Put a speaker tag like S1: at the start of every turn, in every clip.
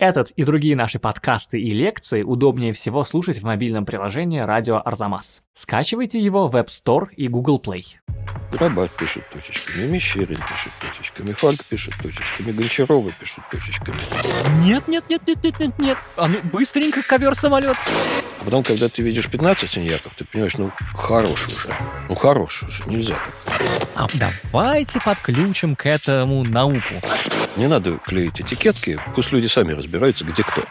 S1: Этот и другие наши подкасты и лекции удобнее всего слушать в мобильном приложении «Радио Арзамас». Скачивайте его в App Store и Google Play.
S2: Грабат пишет точечками, Мещерин пишет точечками, Фальк пишет точечками, Гончарова пишет точечками.
S1: Нет, нет, нет, нет, нет, нет, нет. А ну быстренько ковер-самолет.
S2: А потом, когда ты видишь 15 синьяков, ты понимаешь, ну, хорош уже. Ну, хорош уже, нельзя так.
S1: А давайте подключим к этому науку.
S2: Не надо клеить этикетки, пусть люди сами разбираются, где кто.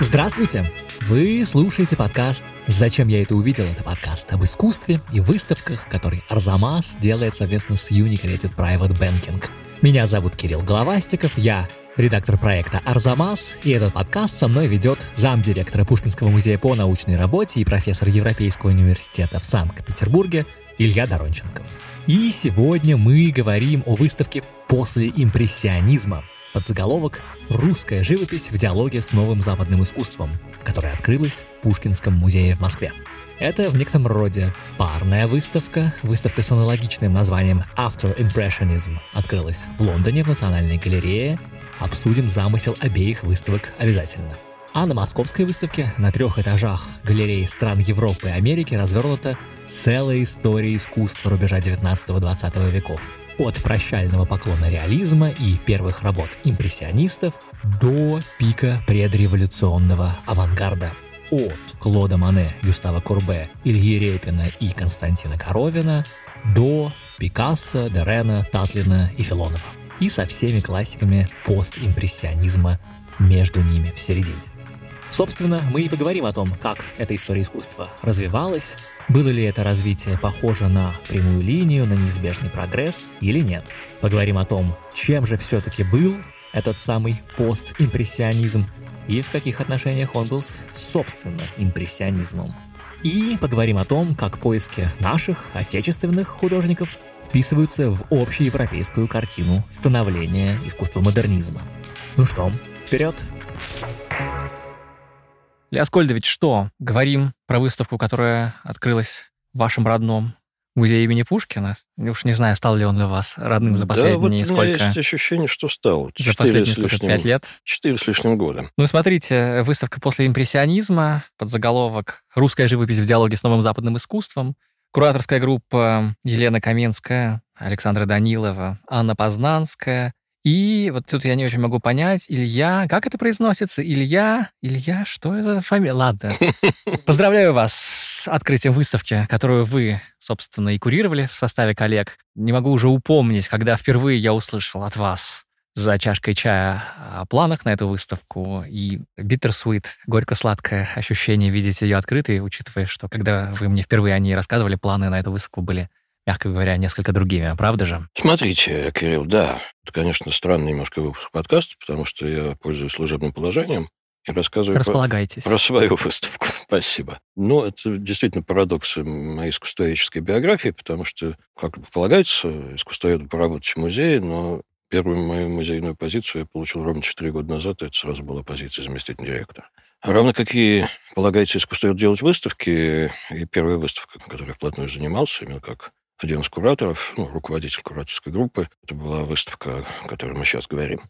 S1: Здравствуйте! Вы слушаете подкаст «Зачем я это увидел?» Это подкаст об искусстве и выставках, который Арзамас делает совместно с Unicredit Private Banking. Меня зовут Кирилл Головастиков, я редактор проекта «Арзамас», и этот подкаст со мной ведет замдиректора Пушкинского музея по научной работе и профессор Европейского университета в Санкт-Петербурге Илья Доронченков. И сегодня мы говорим о выставке «После импрессионизма», под заголовок «Русская живопись в диалоге с новым западным искусством», которая открылась в Пушкинском музее в Москве. Это в некотором роде парная выставка. Выставка с аналогичным названием After Impressionism открылась в Лондоне в Национальной галерее. Обсудим замысел обеих выставок обязательно. А на московской выставке на трех этажах галереи стран Европы и Америки развернута целая история искусства рубежа 19-20 веков – от прощального поклона реализма и первых работ импрессионистов до пика предреволюционного авангарда. От Клода Мане, Гюстава Курбе, Ильи Репина и Константина Коровина до Пикассо, Дерена, Татлина и Филонова. И со всеми классиками постимпрессионизма между ними в середине. Собственно, мы и поговорим о том, как эта история искусства развивалась, было ли это развитие похоже на прямую линию, на неизбежный прогресс или нет. Поговорим о том, чем же все-таки был этот самый постимпрессионизм и в каких отношениях он был с, собственно, импрессионизмом. И поговорим о том, как поиски наших отечественных художников вписываются в общеевропейскую картину становления искусства модернизма. Ну что, вперед! Леоскольдович, что? Говорим про выставку, которая открылась в вашем родном музее имени Пушкина. Уж не знаю, стал ли он для вас родным за последние да, вот сколько? у
S2: меня есть ощущение, что стал.
S1: За последние сколько, лишним, пять лет?
S2: Четыре с лишним года.
S1: Ну, смотрите, выставка после импрессионизма, под заголовок «Русская живопись в диалоге с новым западным искусством», кураторская группа Елена Каменская, Александра Данилова, Анна Познанская, и вот тут я не очень могу понять, Илья, как это произносится? Илья, Илья, что это за фамилия? Ладно. Поздравляю вас с открытием выставки, которую вы, собственно, и курировали в составе коллег. Не могу уже упомнить, когда впервые я услышал от вас за чашкой чая о планах на эту выставку и bittersweet, горько-сладкое ощущение видеть ее открытой, учитывая, что когда вы мне впервые о ней рассказывали, планы на эту выставку были мягко говоря, несколько другими, правда же?
S2: Смотрите, Кирилл, да, это, конечно, странный немножко выпуск подкаста, потому что я пользуюсь служебным положением и рассказываю
S1: Располагайтесь.
S2: Про, про свою выставку. Спасибо. Но это действительно парадокс моей искусствоведческой биографии, потому что, как полагается, искусствоведу поработать в музее, но первую мою музейную позицию я получил ровно 4 года назад, и это сразу была позиция заместителя директора. Равно как и полагается искусствовед делать выставки, и первая выставка, которой я вплотную занимался, именно как один из кураторов, ну, руководитель кураторской группы. Это была выставка, о которой мы сейчас говорим.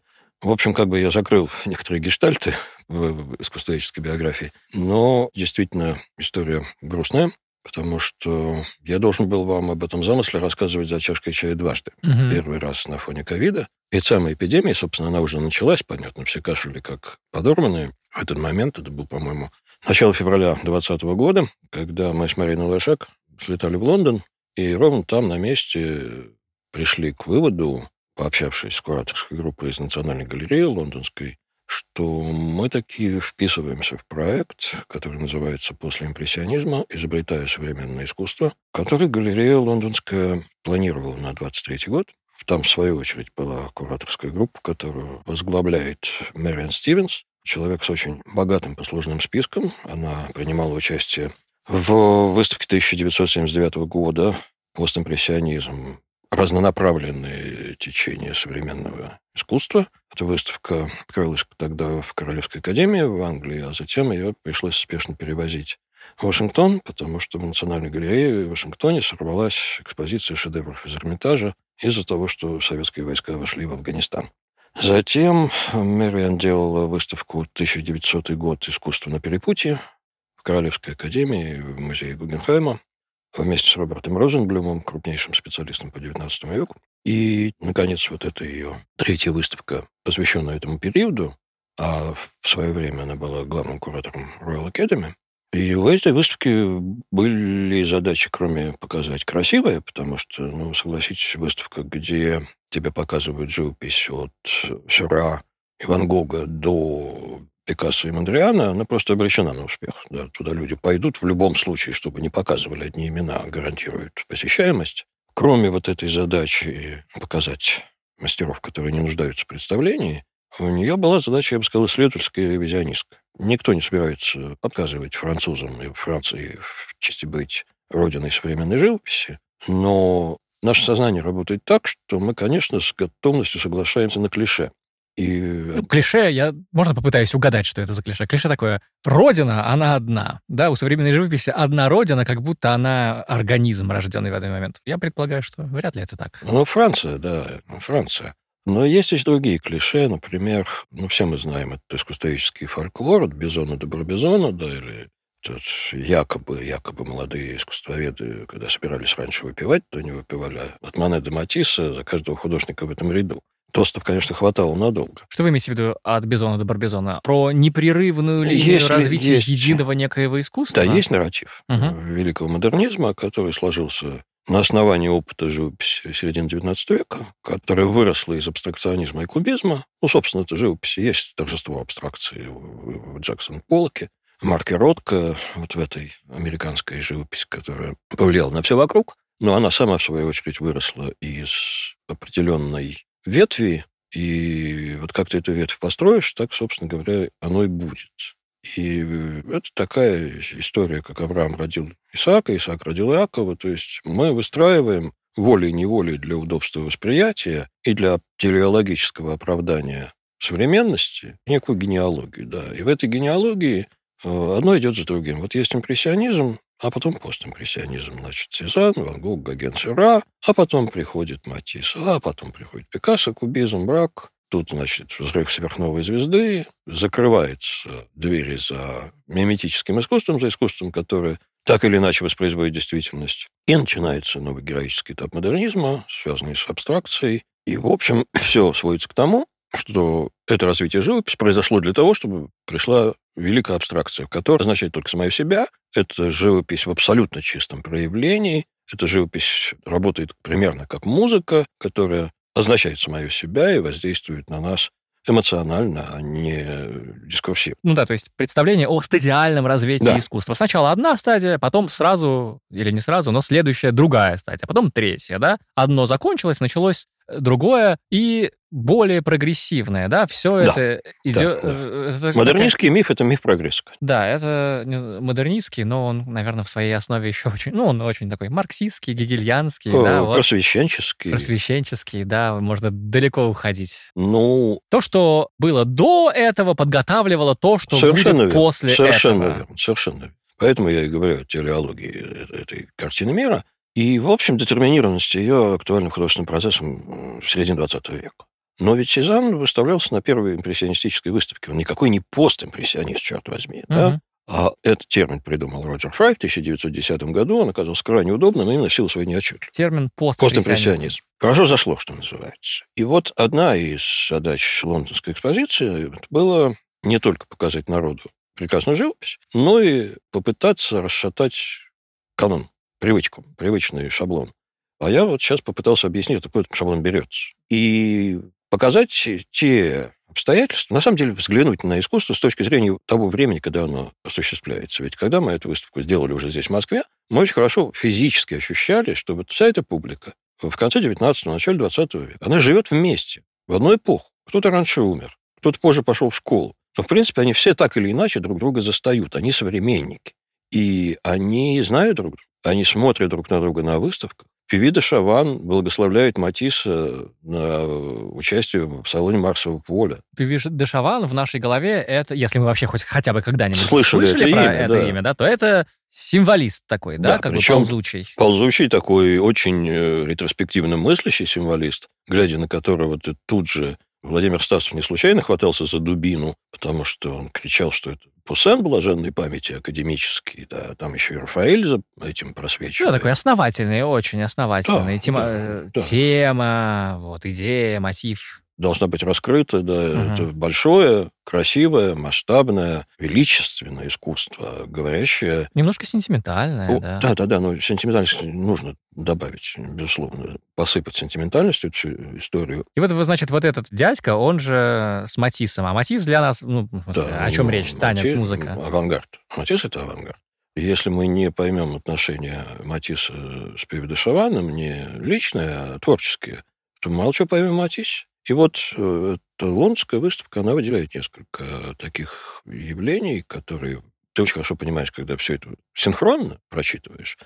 S2: В общем, как бы я закрыл некоторые гештальты в искусствоведческой биографии, но действительно история грустная, потому что я должен был вам об этом замысле рассказывать за чашкой чая дважды. Угу. Первый раз на фоне ковида. И самая эпидемия, собственно, она уже началась, понятно, все кашляли как подорванные. В этот момент, это был, по-моему, начало февраля 2020 года, когда мы с Мариной Лошак слетали в Лондон, и ровно там на месте пришли к выводу, пообщавшись с кураторской группой из Национальной галереи лондонской, что мы такие вписываемся в проект, который называется «После импрессионизма. Изобретая современное искусство», который галерея лондонская планировала на 23 год. Там, в свою очередь, была кураторская группа, которую возглавляет Мэриан Стивенс, человек с очень богатым послужным списком. Она принимала участие в выставке 1979 года «Постимпрессионизм. Разнонаправленные течения современного искусства». Эта выставка открылась тогда в Королевской академии в Англии, а затем ее пришлось спешно перевозить в Вашингтон, потому что в Национальной галерее в Вашингтоне сорвалась экспозиция шедевров из Эрмитажа из-за того, что советские войска вошли в Афганистан. Затем Мэриан делала выставку 1900 год «Искусство на перепутье» Королевской академии, в музее Гугенхайма, вместе с Робертом Розенблюмом, крупнейшим специалистом по XIX веку. И, наконец, вот эта ее третья выставка, посвященная этому периоду, а в свое время она была главным куратором Royal Academy, и у этой выставки были задачи, кроме показать красивое, потому что, ну, согласитесь, выставка, где тебе показывают живопись от Сюра и Ван Гога до Пикассо и Мандриана, она просто обречена на успех. Да, туда люди пойдут в любом случае, чтобы не показывали одни имена, гарантируют посещаемость. Кроме вот этой задачи показать мастеров, которые не нуждаются в представлении, у нее была задача, я бы сказал, исследовательская и ревизионистская. Никто не собирается отказывать французам и Франции в чести быть родиной современной живописи, но наше сознание работает так, что мы, конечно, с готовностью соглашаемся на клише.
S1: И... Ну, клише, я, можно попытаюсь угадать, что это за клише. Клише такое, родина, она одна. Да, у современной живописи одна родина, как будто она организм, рожденный в этот момент. Я предполагаю, что вряд ли это так.
S2: Ну, Франция, да, Франция. Но есть и другие клише, например, ну, все мы знаем этот искусствоведческий фольклор от Бизона до Барбизона, да, или этот якобы, якобы молодые искусствоведы, когда собирались раньше выпивать, то они выпивали от Мане до Матисса за каждого художника в этом ряду. Тостов, конечно, хватало надолго.
S1: Что вы имеете в виду от Бизона до Барбизона? Про непрерывную линию есть, развития есть. единого некоего искусства?
S2: Да, есть нарратив угу. великого модернизма, который сложился на основании опыта живописи середины XIX века, которая выросла из абстракционизма и кубизма. Ну, собственно, это живописи есть торжество абстракции в Джексон Поллоке, Марке Ротко, вот в этой американской живописи, которая повлияла на все вокруг. Но она сама, в свою очередь, выросла из определенной ветви, и вот как ты эту ветвь построишь, так, собственно говоря, оно и будет. И это такая история, как Авраам родил Исаака, Исаак родил Иакова. То есть мы выстраиваем волей-неволей для удобства восприятия и для телеологического оправдания современности некую генеалогию. Да. И в этой генеалогии э, одно идет за другим. Вот есть импрессионизм, а потом постимпрессионизм. Значит, Сезанн, Ван Гог, Гоген, Сюра, а потом приходит Матисс, а потом приходит Пикассо, кубизм, брак, Тут, значит, взрыв сверхновой звезды, закрывается двери за миметическим искусством, за искусством, которое так или иначе воспроизводит действительность. И начинается новый героический этап модернизма, связанный с абстракцией. И, в общем, все сводится к тому, что это развитие живописи произошло для того, чтобы пришла великая абстракция, которая означает только самое себя. Это живопись в абсолютно чистом проявлении. Эта живопись работает примерно как музыка, которая означает самое себя и воздействует на нас эмоционально, а не дискурсивно.
S1: Ну да, то есть представление о стадиальном развитии да. искусства. Сначала одна стадия, потом сразу, или не сразу, но следующая другая стадия, потом третья, да? Одно закончилось, началось другое, и более прогрессивное, да, все да, это идет... Да,
S2: да. Это Модернистский такая... миф — это миф прогресса.
S1: Да, это модернистский, но он, наверное, в своей основе еще очень... Ну, он очень такой марксистский, гегельянский, О, да.
S2: Вот. Просвещенческий.
S1: Просвещенческий, да, можно далеко уходить.
S2: Ну...
S1: То, что было до этого, подготавливало то, что будет верно. после
S2: совершенно
S1: этого.
S2: Верно, совершенно верно. Поэтому я и говорю о телеологии этой картины мира и, в общем, детерминированность ее актуальным художественным процессом в середине 20 века. Но ведь Сезанн выставлялся на первой импрессионистической выставке. Он никакой не постимпрессионист, черт возьми. Uh-huh. Да? А этот термин придумал Роджер Фрай в 1910 году. Он оказался крайне удобным именно в силу своей неотчетливости.
S1: Термин постимпрессионизм.
S2: Хорошо зашло, что называется. И вот одна из задач лондонской экспозиции было не только показать народу прекрасную живопись, но и попытаться расшатать канон, привычку, привычный шаблон. А я вот сейчас попытался объяснить, откуда этот шаблон берется. И показать те обстоятельства, на самом деле взглянуть на искусство с точки зрения того времени, когда оно осуществляется. Ведь когда мы эту выставку сделали уже здесь, в Москве, мы очень хорошо физически ощущали, что вот вся эта публика в конце 19-го, начале 20 века, она живет вместе, в одну эпоху. Кто-то раньше умер, кто-то позже пошел в школу. Но, в принципе, они все так или иначе друг друга застают. Они современники. И они знают друг друга. Они смотрят друг на друга на выставках. Певида Шаван благословляет Матисса на участие в салоне Марсового поля.
S1: Певида Шаван в нашей голове это, если мы вообще хоть хотя бы когда-нибудь
S2: слышали,
S1: слышали
S2: это
S1: про
S2: имя,
S1: это
S2: да.
S1: имя, да, то это символист такой, да, да как бы ползучий.
S2: Ползучий такой, очень э, ретроспективно мыслящий символист, глядя на которого ты тут же Владимир Стасов не случайно хватался за дубину, потому что он кричал, что это Пуссен блаженной памяти академический, да, там еще и Рафаэль за этим просвечивает.
S1: Да, такой основательный, очень основательный.
S2: Да,
S1: тема,
S2: да,
S1: э,
S2: да.
S1: тема, вот, идея, мотив.
S2: Должна быть раскрыта, да,
S1: Мгм.
S2: это большое, красивое, масштабное, величественное искусство, говорящее
S1: Немножко сентиментальное,
S2: О,
S1: да.
S2: да, да, да, но сентиментальность нужно добавить, безусловно, посыпать сентиментальностью всю историю.
S1: И вот, значит, вот этот дядька, он же с Матиссом. А Матисс для нас, ну,
S2: Да,
S1: о чем
S2: ну,
S1: речь? Танец,
S2: Мати-
S1: музыка.
S2: Авангард. Матисс — это авангард. Если мы не поймем отношения Матисса с Певидешаваном, не личные, а творческие, то мало чего поймем о Матиссе. И вот э, эта лондонская выставка, она выделяет несколько таких явлений, которые ты очень хорошо понимаешь, когда все это синхронно прочитываешь,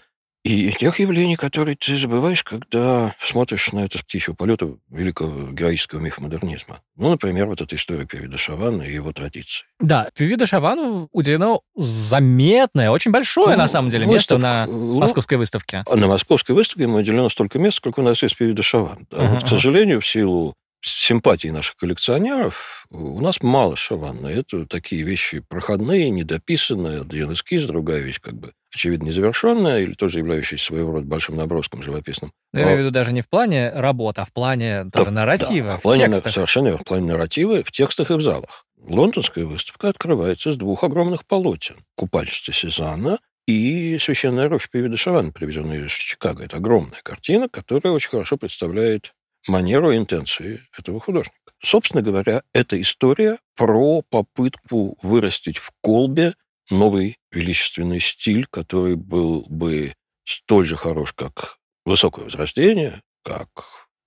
S2: и тех явлений, которые ты забываешь, когда смотришь на это с птичьего полета великого героического мифа модернизма. Ну, например, вот эта история Певида Шавана и его традиции.
S1: Да, Певида Шавану уделено заметное, очень большое,
S2: Ну,
S1: на самом деле, место
S2: выставка,
S1: на
S2: ну,
S1: московской выставке.
S2: На московской выставке ему уделено столько мест, сколько у нас есть Певида Шаван. Да,
S1: Ага,
S2: вот, к сожалению, в силу симпатии наших коллекционеров, у нас мало Шавана. Это такие вещи проходные, недописанные. Один эскиз, другая вещь как бы очевидно незавершенная или тоже являющаяся своего рода большим наброском живописным.
S1: Я имею в виду даже не в плане работ, а в плане даже нарратива,
S2: Да, в
S1: в
S2: плане,
S1: текстах.
S2: совершенно в плане нарратива в текстах и в залах. Лондонская выставка открывается с двух огромных полотен. «Купальщица Сезанна» и «Священная роща Певида Шавана», привезенная из Чикаго. Это огромная картина, которая очень хорошо представляет манеру и интенции этого художника. Собственно говоря, это история про попытку вырастить в колбе новый величественный стиль, который был бы столь же хорош, как высокое возрождение, как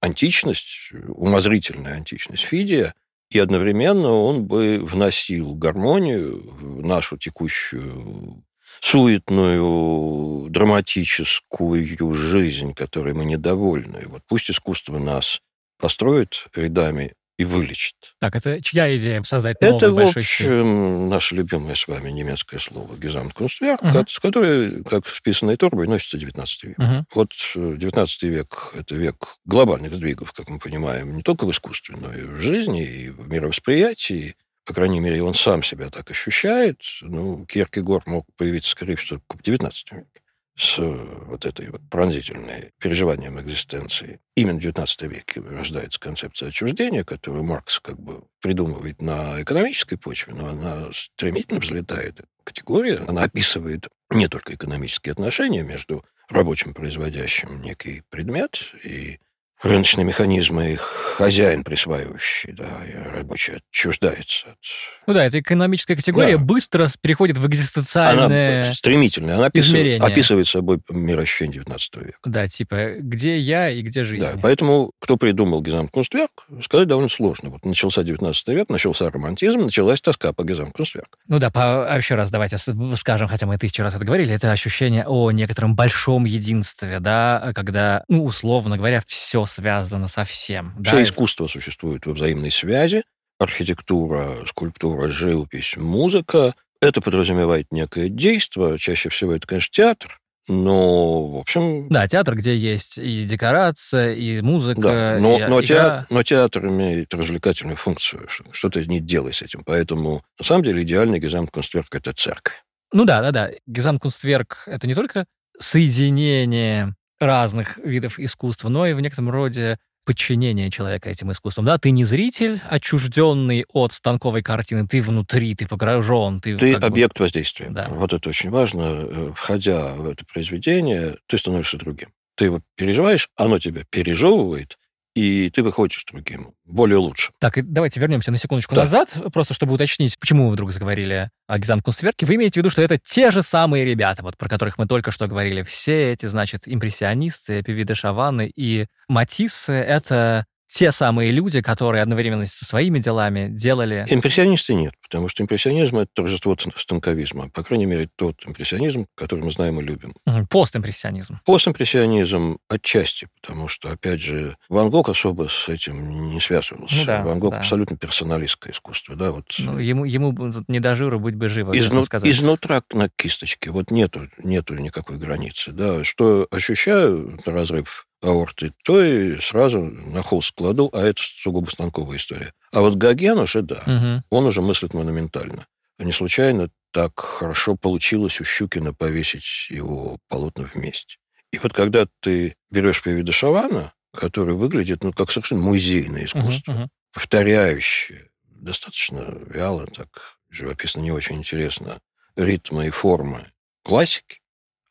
S2: античность, умозрительная античность Фидия, и одновременно он бы вносил гармонию в нашу текущую суетную, драматическую жизнь, которой мы недовольны. Вот пусть искусство нас построит рядами и вылечит.
S1: Так, это чья идея создать новый
S2: Это, в
S1: большой стиль?
S2: общем, наше любимое с вами немецкое слово «гезамткунстверк»,
S1: Мгм.
S2: с которой, как списанной торбой, носится 19 век.
S1: Мгм.
S2: Вот э, 19 век – это век глобальных сдвигов, как мы понимаем, не только в искусстве, но и в жизни, и в мировосприятии. По крайней мере, он сам себя так ощущает. Ну, Кierkegaard мог появиться, скорее всего, в 19 веке с э, вот этой вот пронзительной переживанием экзистенции. Именно в XIX веке рождается концепция отчуждения, которую Маркс как бы придумывает на экономической почве, но она стремительно взлетает. Категория, она описывает не только экономические отношения между рабочим, производящим некий предмет, и рыночные механизмы, их хозяин присваивающий, да, и рабочий отчуждается от
S1: Ну да, эта экономическая категория
S2: Да.
S1: быстро переходит в экзистенциальное...
S2: она стремительная, она
S1: измерение.
S2: описывает собой мироощущение 19 века.
S1: Да, типа, где я и где жизнь.
S2: Да, поэтому кто придумал Гезамкунстверк, сказать довольно сложно. Вот начался 19 век, начался романтизм, началась тоска по Гезамкунстверк.
S1: Ну да, по, а еще раз давайте скажем, хотя мы тысячу раз это говорили, это ощущение о некотором большом единстве, да, когда, ну, условно говоря, все связано со всем. Да,
S2: Все
S1: это-
S2: искусство существует во взаимной связи. Архитектура, скульптура, живопись, музыка. Это подразумевает некое действие. Чаще всего это, конечно, театр. Но, в общем,
S1: Да, театр, где есть и декорация, и музыка,
S2: Да, но,
S1: и
S2: но,
S1: игра.
S2: театр, но театр имеет развлекательную функцию. Что, ты не делай с этим. Поэтому, на самом деле, идеальный Гезамкунстверк – это церковь.
S1: Ну да, да, да. Гезамкунстверк — это не только соединение разных видов искусства, но и в некотором роде подчинение человека этим искусствам. Да, ты не зритель, отчужденный от станковой картины, ты внутри, ты погружен, ты...
S2: Ты
S1: как бы-
S2: объект воздействия.
S1: Да.
S2: Вот это очень важно. Э, Входя в это произведение, ты становишься другим. Ты его переживаешь, оно тебя пережевывает, и ты выходишь другим, более лучшим.
S1: Так, и давайте вернемся на секундочку
S2: Да.
S1: назад, просто чтобы уточнить, почему вы вдруг заговорили о Гизамкунстверке. Вы имеете в виду, что это те же самые ребята, вот про которых мы только что говорили. Все эти, значит, импрессионисты, Певиды Шаваны и Матиссы — это те самые люди, которые одновременно со своими делами делали...
S2: Импрессионисты нет, потому что импрессионизм – это торжество станковизма. По крайней мере, тот импрессионизм, который мы знаем и любим.
S1: Постимпрессионизм.
S2: Постимпрессионизм отчасти, потому что, опять же, Ван Гог особо с этим не связывался.
S1: Ну да,
S2: Ван Гог
S1: да.
S2: абсолютно персоналистское искусство. Да, вот
S1: Ну, ему, ему не до жира быть бы живо,
S2: Изну-
S1: сказать.
S2: изнутра на кисточке. Вот нету, нету никакой границы. Да. Что ощущаю, это разрыв аорты, то и сразу на холст кладу, а это сугубо станковая история. А вот Гоген уже, да,
S1: Мгм.
S2: он уже мыслит монументально. А не случайно так хорошо получилось у Щукина повесить его полотна вместе. И вот когда ты берешь Певида Шавана, который выглядит ну, как совершенно музейное искусство,
S1: мгм.
S2: повторяющее достаточно вяло, так живописно не очень интересно, ритмы и формы классики,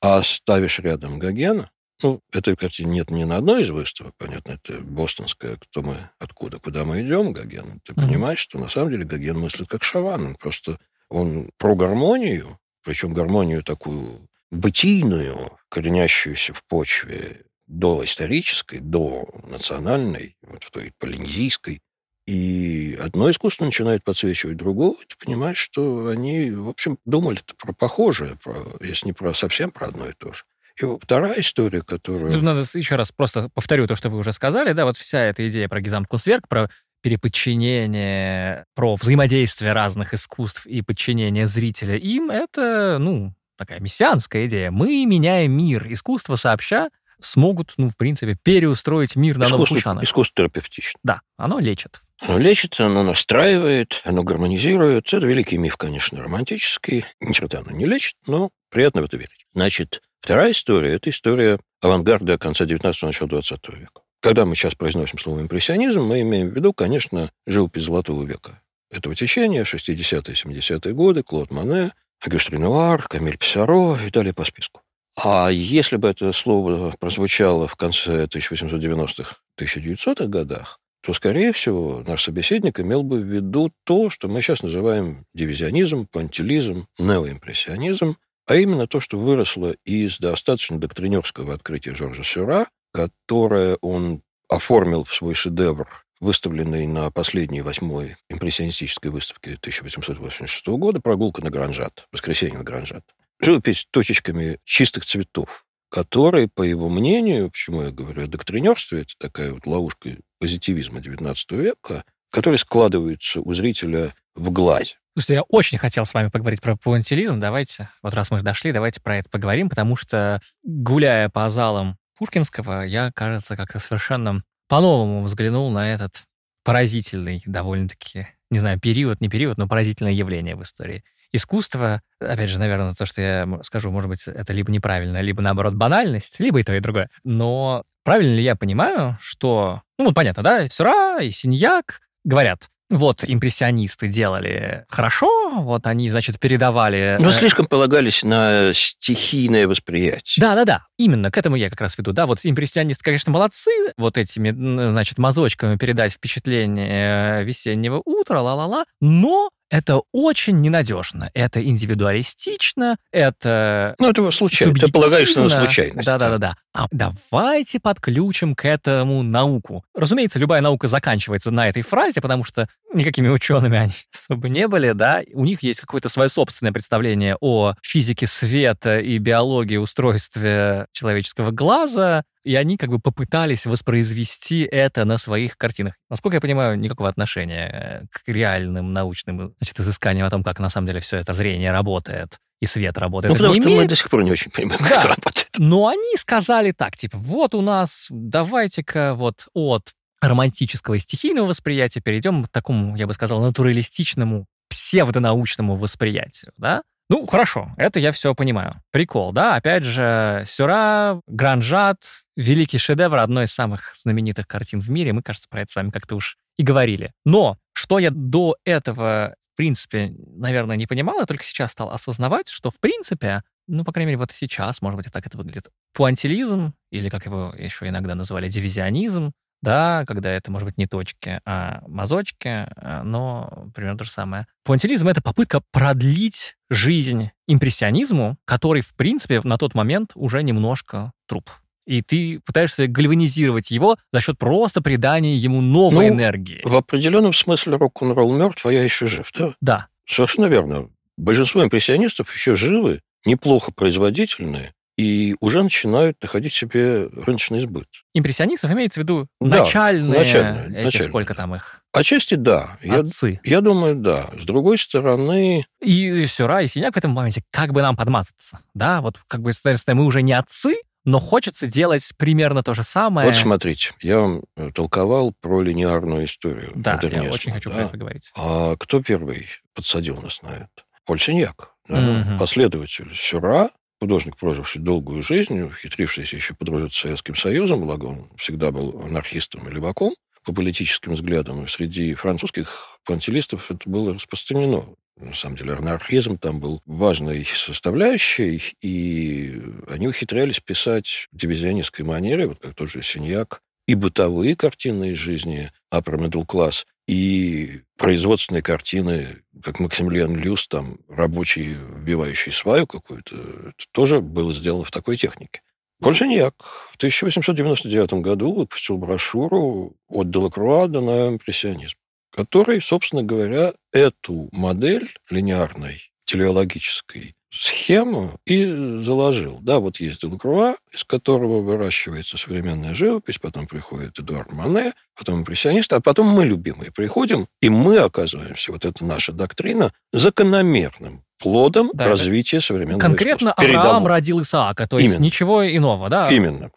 S2: а ставишь рядом Гогена, ну, этой картины нет ни на одной из выставок, понятно, это бостонская, кто мы, откуда, куда мы идем, Гоген. Ты
S1: Мгм.
S2: понимаешь, что на самом деле Гоген мыслит как Шаван, он просто он про гармонию, причем гармонию такую бытийную, коренящуюся в почве до исторической, до национальной, вот в той полинезийской, и одно искусство начинает подсвечивать другого, и ты понимаешь, что они, в общем, думали про похожее, про, если не про совсем про одно и то же. И вторая история, которую...
S1: Тут надо еще раз просто повторю то, что вы уже сказали, да, вот вся эта идея про Гизамт-Кунстверк, про переподчинение, про взаимодействие разных искусств и подчинение зрителя им, это, ну, такая мессианская идея. Мы меняем мир. Искусство сообща смогут, ну, в принципе, переустроить мир на новых
S2: искусство,
S1: учанах.
S2: искусство терапевтично.
S1: Да, оно лечит.
S2: Оно лечит, оно настраивает, оно гармонизирует. Это великий миф, конечно, романтический. Ни черта оно не лечит, но приятно в это верить. Значит, вторая история – это история авангарда конца 19-го, начала 20 века. Когда мы сейчас произносим слово импрессионизм, мы имеем в виду, конечно, живопись золотого века. Этого течения, 60-е, 70-е годы, Клод Мане, Агюст Ренуар, Камиль Писаро и далее по списку. А если бы это слово прозвучало в конце 1890-х, 1900-х годах, то, скорее всего, наш собеседник имел бы в виду то, что мы сейчас называем дивизионизм, пантилизм, неоимпрессионизм, а именно то, что выросло из достаточно доктринерского открытия Жоржа Сюра, которое он оформил в свой шедевр, выставленный на последней восьмой импрессионистической выставке 1886 года «Прогулка на Гранжат», «Воскресенье на Гранжат». Живопись точечками чистых цветов, которые, по его мнению, почему я говорю о доктринерстве, это такая вот ловушка позитивизма XIX века, которые складываются у зрителя в глазе.
S1: Слушайте, я очень хотел с вами поговорить про пуантилизм. Давайте, вот раз мы дошли, давайте про это поговорим, потому что, гуляя по залам Пушкинского, я, кажется, как-то совершенно по-новому взглянул на этот поразительный довольно-таки, не знаю, период, не период, но поразительное явление в истории. Искусство, опять же, наверное, то, что я скажу, может быть, это либо неправильно, либо, наоборот, банальность, либо и то, и другое. Но правильно ли я понимаю, что... Ну, вот понятно, да, Сюра и Синьяк говорят, вот импрессионисты делали хорошо, вот они, значит, передавали...
S2: Но
S1: э,
S2: слишком полагались на стихийное восприятие.
S1: да, да, да, именно, к этому я как раз веду. Да, вот импрессионисты, конечно, молодцы, вот этими, значит, мазочками передать впечатление э, весеннего утра, ла-ла-ла, но это очень ненадежно. Это индивидуалистично, это
S2: Ну, это случайно. Ты полагаешься на случайность.
S1: Да-да-да. А давайте подключим к этому науку. Разумеется, любая наука заканчивается на этой фразе, потому что никакими учеными они особо не были, да. У них есть какое-то свое собственное представление о физике света и биологии устройстве человеческого глаза, и они как бы попытались воспроизвести это на своих картинах. Насколько я понимаю, никакого отношения к реальным научным значит, изысканиям о том, как на самом деле все это зрение работает и свет работает.
S2: Ну, потому что мы
S1: имеет.
S2: до сих пор не очень понимаем, как
S1: Да.
S2: это работает.
S1: Но они сказали так, типа, вот у нас, давайте-ка вот от романтического и стихийного восприятия перейдем к такому, я бы сказал, натуралистичному, псевдонаучному восприятию, да? Ну, хорошо, это я все понимаю. Прикол, да? Опять же, Сюра, Гранжат, великий шедевр, одной из самых знаменитых картин в мире. Мы, кажется, про это с вами как-то уж и говорили. Но что я до этого, принципе, наверное, не понимал, я только сейчас стал осознавать, что, в принципе, ну, по крайней мере, вот сейчас, может быть, так это выглядит. Пуантилизм, или как его еще иногда называли, дивизионизм, да, когда это, может быть, не точки, а мазочки, а, но примерно то же самое. Пуантилизм — это попытка продлить жизнь импрессионизму, который, в принципе, на тот момент уже немножко труп. И ты пытаешься гальванизировать его за счет просто придания ему новой
S2: Ну,
S1: энергии.
S2: В определенном смысле рок-н-ролл мертв, а я еще жив, да?
S1: Да,
S2: Совершенно верно. Большинство импрессионистов еще живы, неплохо производительные, и уже начинают находить себе рыночный сбыт.
S1: импрессионистов имеется в виду
S2: Да,
S1: начальные,
S2: начальные,
S1: эти
S2: начальные,
S1: сколько там их,
S2: Отчасти да. Я,
S1: отцы.
S2: я думаю, да. С другой стороны,
S1: И Сюра, и Синяк в этом моменте, как бы нам подмазаться, да, вот как бы, соответственно, мы уже не отцы, но хочется делать примерно то же самое.
S2: Вот смотрите, я вам э, толковал про линейную историю.
S1: Да, я очень хочу да? про это говорить.
S2: А кто первый подсадил нас на это? Поль Синьяк, да? угу. последователь Сюра, художник, проживший долгую жизнь, ухитрившийся еще подружиться с Советским Союзом, благо он всегда был анархистом и леваком по политическим взглядам. И среди французских пантелистов это было распространено. На самом деле анархизм там был важной составляющей, и они ухитрялись писать в дивизионистской манере, вот как тот же Синьяк, и бытовые картины из жизни upper middle class, и производственные картины, как Максимилиан Люс, там, рабочий, вбивающий сваю какую-то, это тоже было сделано в такой технике. Польшиньяк в 1899 году выпустил брошюру «От Делакруа до на импрессионизм», который, собственно говоря, эту модель линейной телеологической схему и заложил. Да, вот есть Делакруа, из которого выращивается современная живопись, потом приходит Эдуард Мане, потом импрессионисты, а потом мы, любимые, приходим, и мы оказываемся, вот это наша доктрина, закономерным плодом да, развития современного
S1: Конкретно искусства. Авраам родил Исаака, то есть Именно. ничего иного, да?
S2: Именно.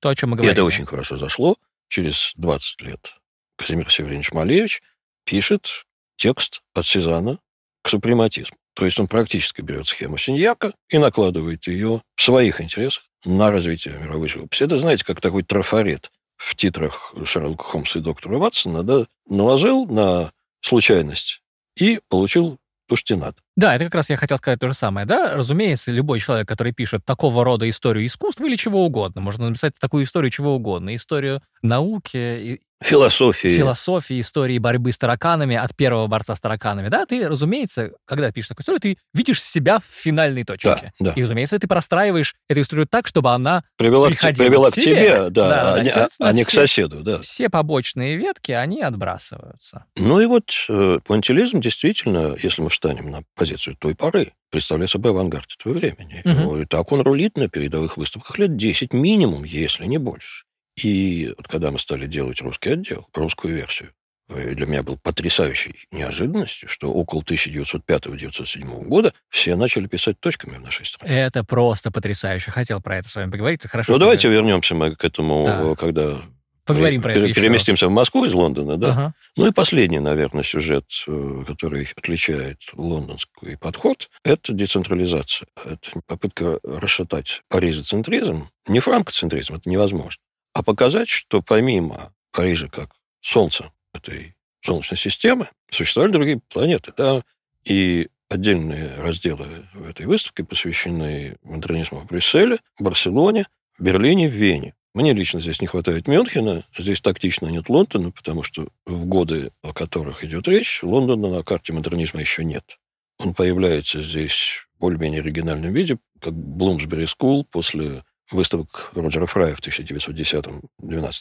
S1: То, о чем мы говорим.
S2: И это очень хорошо зашло. Через 20 лет Казимир Северинович Малевич пишет текст от Сезана к супрематизму. То есть он практически берет схему Синьяка и накладывает ее в своих интересах на развитие мировой живописи. Это, знаете, как такой трафарет в титрах Шерлока Холмса и доктора Ватсона, да, наложил на случайность и получил то, что тебе надо.
S1: Да, это как раз я хотел сказать то же самое, да? Разумеется, любой человек, который пишет такого рода историю искусства или чего угодно, можно написать такую историю чего угодно, историю науки,
S2: Философии.
S1: Философии, истории борьбы с тараканами от первого борца с тараканами. Да, ты, разумеется, когда пишешь такую историю, ты видишь себя в финальной точке. Да, да. И, разумеется, ты простраиваешь эту историю так, чтобы она
S2: привела, к, привела к тебе, тебе да, да, а, не, а, а не к соседу. Да.
S1: Все побочные ветки, они отбрасываются.
S2: Ну и вот э, пуантилизм действительно, если мы встанем на позицию той поры, представляет собой авангард этого времени. Угу. И так он рулит на передовых выставках лет 10 минимум, если не больше. И вот когда мы стали делать русский отдел, русскую версию, э, для меня был потрясающей неожиданностью, что около 1905-1907 года все начали писать точками в нашей стране.
S1: Это просто потрясающе. Хотел про это с вами поговорить. Хорошо,
S2: ну, давайте вы... вернемся мы к этому, да. когда
S1: Поговорим про это
S2: Переместимся еще. в Москву из Лондона, да? Ага. Ну и последний, наверное, сюжет, э, который отличает лондонский подход, это децентрализация. Это попытка расшатать парижецентризм. Не франкоцентризм, это невозможно а показать, что помимо Парижа как Солнца, этой Солнечной системы, существовали другие планеты, да, и отдельные разделы в этой выставке посвящены модернизму в Брюсселе, Барселоне, Берлине, Вене. Мне лично здесь не хватает Мюнхена, здесь тактично нет Лондона, потому что в годы, о которых идет речь, Лондона на карте модернизма еще нет. Он появляется здесь в более-менее оригинальном виде, как Bloomsbury School после выставок Роджера Фрая в 1910-12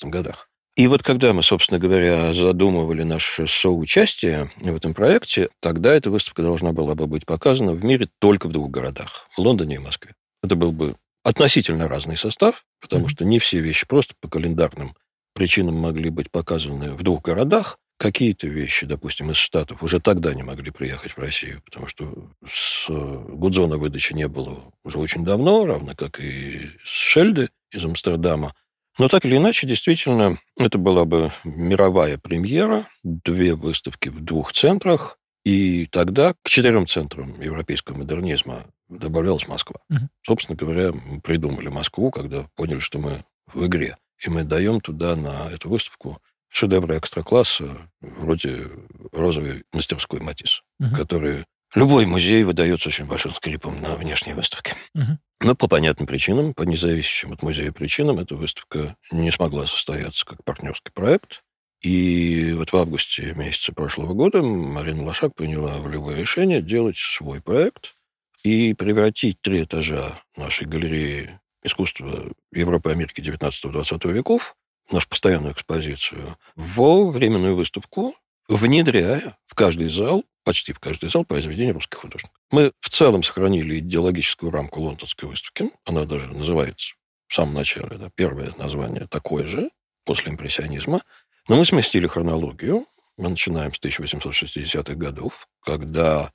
S2: годах. И вот когда мы, собственно говоря, задумывали наше соучастие в этом проекте, тогда эта выставка должна была бы быть показана в мире только в двух городах – в Лондоне и Москве. Это был бы относительно разный состав, потому что не все вещи просто по календарным причинам могли быть показаны в двух городах, какие-то вещи, допустим, из Штатов уже тогда не могли приехать в Россию, потому что с Гудзона выдачи не было уже очень давно, равно как и с Шельды из Амстердама. Но так или иначе, действительно, это была бы мировая премьера, две выставки в двух центрах, и тогда к четырем центрам европейского модернизма добавлялась Москва. Угу. Собственно говоря, мы придумали Москву, когда поняли, что мы в игре. И мы даем туда на эту выставку шедевры экстра-класса, вроде розовой мастерской Матис, угу. которые любой музей выдается очень большим скрипом на внешней выставке. Угу. Но по понятным причинам, по независящим от музея причинам, эта выставка не смогла состояться как партнерский проект. И вот в августе месяца прошлого года Марина Лошак приняла волевое решение делать свой проект и превратить три этажа нашей галереи искусства Европы и Америки 19-20 веков нашу постоянную экспозицию, в временную выставку, внедряя в каждый зал, почти в каждый зал произведения русских художников. Мы в целом сохранили идеологическую рамку лондонской выставки. Она даже называется в самом начале, да, первое название такое же, после импрессионизма. Но мы сместили хронологию. Мы начинаем с 1860-х годов, когда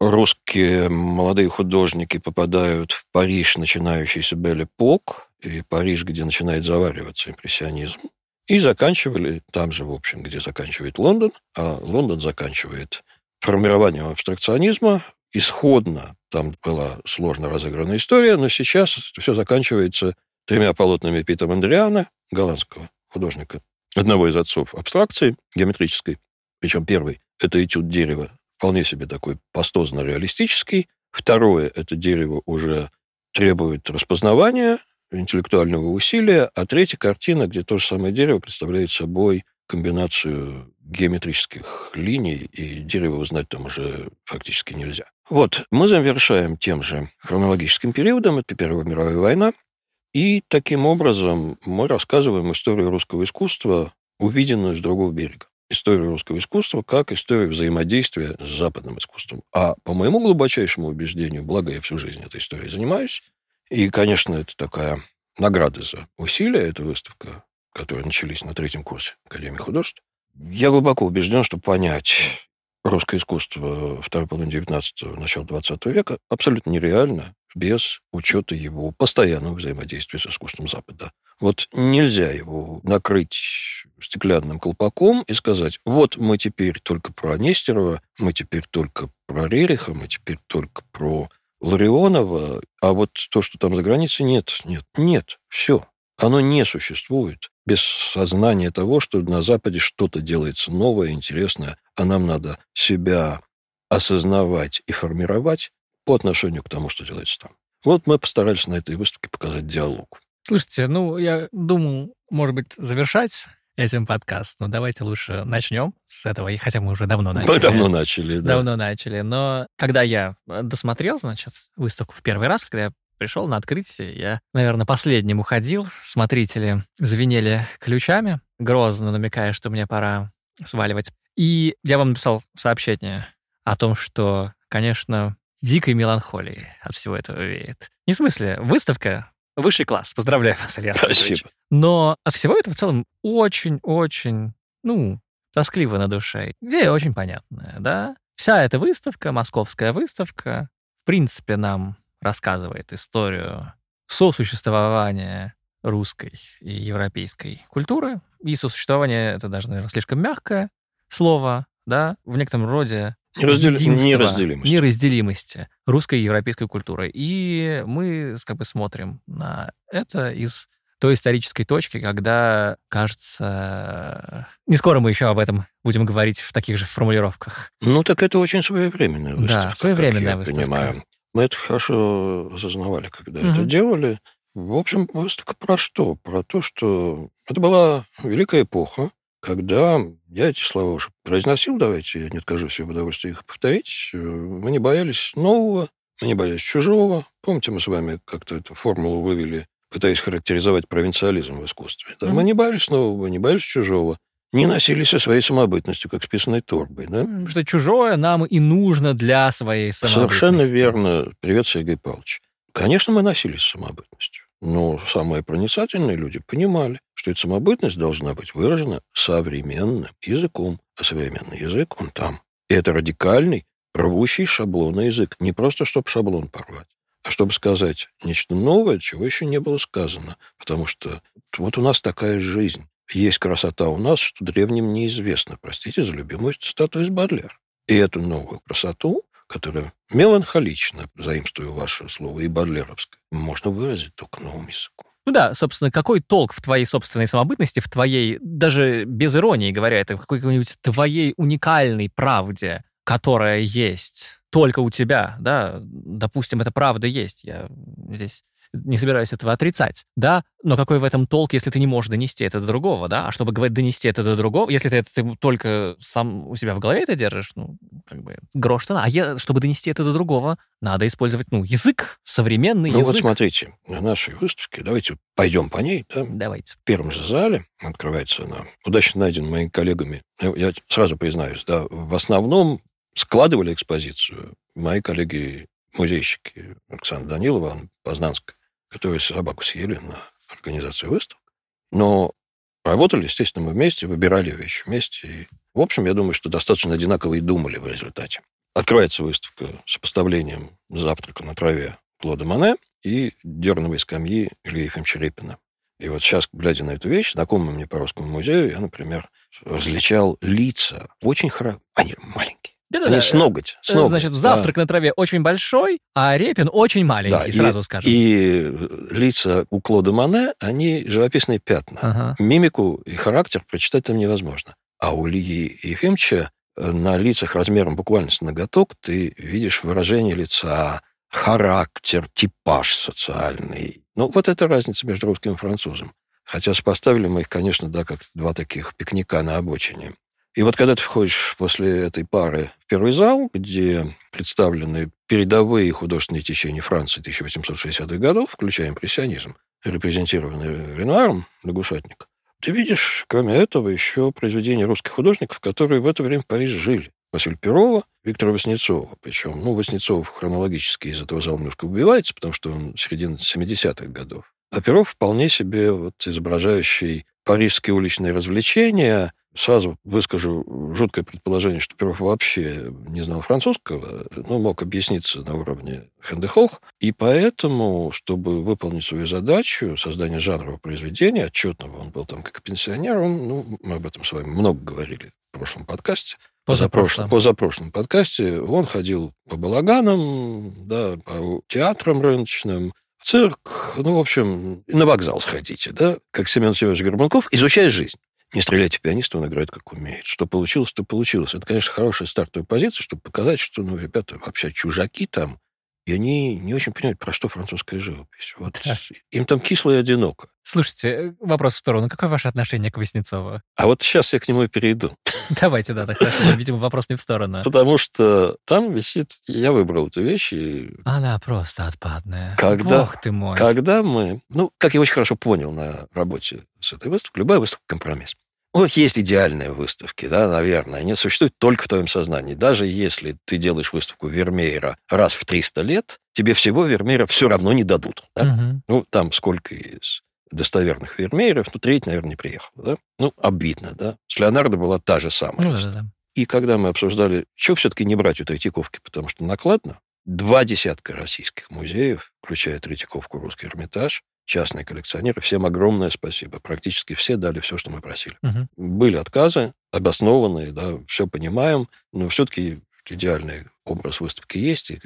S2: русские молодые художники попадают в Париж, начинающийся Бель-Эпок, и Париж, где начинает завариваться импрессионизм, и заканчивали там же, в общем, где заканчивает Лондон, а Лондон заканчивает формированием абстракционизма. Исходно там была сложно разыгранная история, но сейчас все заканчивается тремя полотнами Пита Мандриана, голландского художника, одного из отцов абстракции геометрической. Причем первый – это этюд дерева, вполне себе такой пастозно-реалистический. Второе – это дерево уже требует распознавания, интеллектуального усилия, а третья картина, где то же самое дерево представляет собой комбинацию геометрических линий, и дерево узнать там уже фактически нельзя. Вот, мы завершаем тем же хронологическим периодом, это Первая мировая война, и таким образом мы рассказываем историю русского искусства, увиденную с другого берега. Историю русского искусства как историю взаимодействия с западным искусством. А по моему глубочайшему убеждению, благо я всю жизнь этой историей занимаюсь, и, конечно, это такая награда за усилия, эта выставка, которые начались на третьем курсе Академии художеств. Я глубоко убежден, что понять русское искусство второй половины 19-го, начала 20 века абсолютно нереально без учета его постоянного взаимодействия с искусством Запада. Вот нельзя его накрыть стеклянным колпаком и сказать, вот мы теперь только про Нестерова, мы теперь только про Рериха, мы теперь только про Ларионова, а вот то, что там за границей, нет, нет, нет, все. Оно не существует без сознания того, что на Западе что-то делается новое, интересное, а нам надо себя осознавать и формировать по отношению к тому, что делается там. Вот мы постарались на этой выставке показать диалог.
S1: Слушайте, ну, я думал, может быть, завершать этим подкаст. Но давайте лучше начнем с этого, хотя мы уже давно начали.
S2: Мы давно начали, да.
S1: Давно начали. Но когда я э, досмотрел, значит, выставку в первый раз, когда я пришел на открытие, я, наверное, последним уходил. Смотрители звенели ключами, грозно намекая, что мне пора сваливать. И я вам написал сообщение о том, что, конечно, дикой меланхолии от всего этого веет. Не в смысле, выставка Высший класс. Поздравляю вас, Илья
S2: Спасибо.
S1: Но от всего этого в целом очень-очень, ну, тоскливо на душе. Идея очень понятная, да? Вся эта выставка, московская выставка, в принципе, нам рассказывает историю сосуществования русской и европейской культуры. И сосуществование — это даже, наверное, слишком мягкое слово, да, в некотором роде
S2: Нераздел... неразделимости.
S1: неразделимости русской и европейской культуры. И мы как бы смотрим на это из той исторической точки, когда, кажется, не скоро мы еще об этом будем говорить в таких же формулировках.
S2: Ну, так это очень своевременная выставка.
S1: Да, своевременная выставка.
S2: Понимаем. Мы это хорошо осознавали, когда угу. это делали. В общем, выставка про что? Про то, что это была великая эпоха, когда я эти слова уже произносил, давайте я не откажусь в удовольствии их повторить, э, мы не боялись нового, мы не боялись чужого. Помните, мы с вами как-то эту формулу вывели, пытаясь характеризовать провинциализм в искусстве. Да? Mm-hmm. Мы не боялись нового, не боялись чужого. Не носились со своей самобытностью, как с писаной торбой. Да?
S1: Что чужое нам и нужно для своей самобытности.
S2: Совершенно верно. Привет, Сергей Павлович. Конечно, мы носились с самобытностью. Но самые проницательные люди понимали, что эта самобытность должна быть выражена современным языком. А современный язык, он там. И это радикальный, рвущий шаблонный язык. Не просто, чтобы шаблон порвать, а чтобы сказать нечто новое, чего еще не было сказано. Потому что вот у нас такая жизнь. Есть красота у нас, что древним неизвестно. Простите за любимую цитату из Бадлер. И эту новую красоту которая меланхолично, заимствую ваше слово, и бадлеровское, можно выразить только новым языком.
S1: Ну да, собственно, какой толк в твоей собственной самобытности, в твоей, даже без иронии говоря, это какой-нибудь твоей уникальной правде, которая есть только у тебя, да, допустим, эта правда есть, я здесь не собираюсь этого отрицать, да, но какой в этом толк, если ты не можешь донести это до другого, да, а чтобы говорить донести это до другого, если ты, это, ты только сам у себя в голове это держишь, ну, как бы грош то а я, чтобы донести это до другого, надо использовать, ну, язык, современный
S2: ну,
S1: язык.
S2: Ну вот смотрите, на нашей выставке, давайте пойдем по ней, да?
S1: Давайте.
S2: В первом же зале открывается она, удачно найден моими коллегами, я сразу признаюсь, да, в основном складывали экспозицию мои коллеги музейщики Александр Данилова, Познанская которые собаку съели на организацию выставок. Но работали, естественно, мы вместе, выбирали вещи вместе. И, в общем, я думаю, что достаточно одинаково и думали в результате. Открывается выставка с сопоставлением завтрака на траве Клода Мане. и дерновой скамьи Ильи Ефимовича Репина. И вот сейчас, глядя на эту вещь, знакомым мне по Русскому музею, я, например, различал лица очень хорошо. Они маленькие.
S1: Да-да-да.
S2: Они с ноготь. С ноготь,
S1: Значит, завтрак на траве очень большой, а Репин очень маленький,
S2: Да, и-
S1: сразу скажем.
S2: И лица у Клода Мане, они живописные пятна.
S1: Ага.
S2: Мимику и характер прочитать там невозможно. А у Ильи Ефимовича э, на лицах размером буквально с ноготок ты видишь выражение лица, характер, типаж социальный. Ну, вот это разница между русским и французом. Хотя сопоставили мы их, конечно, да, как два таких пикника на обочине. И вот когда ты входишь после этой пары в первый зал, где представлены передовые художественные течения Франции 1860-х годов, включая импрессионизм, репрезентированный Ренуаром, лягушатник, ты видишь, кроме этого, еще произведения русских художников, которые в это время в Париже жили. Василия Перова, Виктора Васнецова. Причем, ну, Васнецов хронологически из этого зала немножко убивается, потому что он середина 70-х годов. А Перов вполне себе вот изображающий парижские уличные развлечения. Сразу выскажу жуткое предположение, что Перов вообще не знал французского, но мог объясниться на уровне Хендехох. И поэтому, чтобы выполнить свою задачу, создание жанрового произведения, отчетного, он был там как пенсионер, он, ну, мы об этом с вами много говорили в прошлом подкасте,
S1: Позапрошлом.
S2: позапрошлом, подкасте, он ходил по балаганам, да, по театрам рыночным, в цирк, ну, в общем, на вокзал сходите, да, как Семен Семенович Горбунков, изучая жизнь. Не стреляйте в пианиста, он играет как умеет. Что получилось, то получилось. Это, конечно, хорошая стартовая позиция, чтобы показать, что, ну, ребята вообще чужаки там, и они не очень понимают, про что французская живопись. Вот
S1: Да.
S2: им там кисло и одиноко.
S1: Слушайте, э, вопрос в сторону. Какое ваше отношение к Васнецову?
S2: А вот сейчас я к нему и перейду.
S1: Давайте, да, так хорошо. Видимо, вопрос не в сторону.
S2: Потому что там висит... Я выбрал эту вещь, и
S1: Она просто отпадная.
S2: Когда-
S1: Бог ты мой.
S2: Когда мы, ну, как я очень хорошо понял на работе с этой выставкой, любая выставка – компромисс. Вот есть идеальные выставки, да, наверное, они существуют только в твоем сознании. Даже если ты делаешь выставку Вермеера раз в 300 лет, тебе всего Вермеера все равно не дадут. да.
S1: Мгм.
S2: Ну, там сколько из достоверных Вермееров, ну, треть, наверное, не приехал, да. Ну, обидно, да. С Леонардо была та же самая
S1: Ну, да, да.
S2: И когда мы обсуждали, что все-таки не брать у Третьяковки, потому что накладно, два десятка российских музеев, включая Третьяковку, Русский Эрмитаж, частные коллекционеры, всем огромное спасибо. Практически все дали все, что мы просили.
S1: Мгм.
S2: Были отказы, обоснованные, да, все понимаем, но все-таки идеальный образ выставки есть, и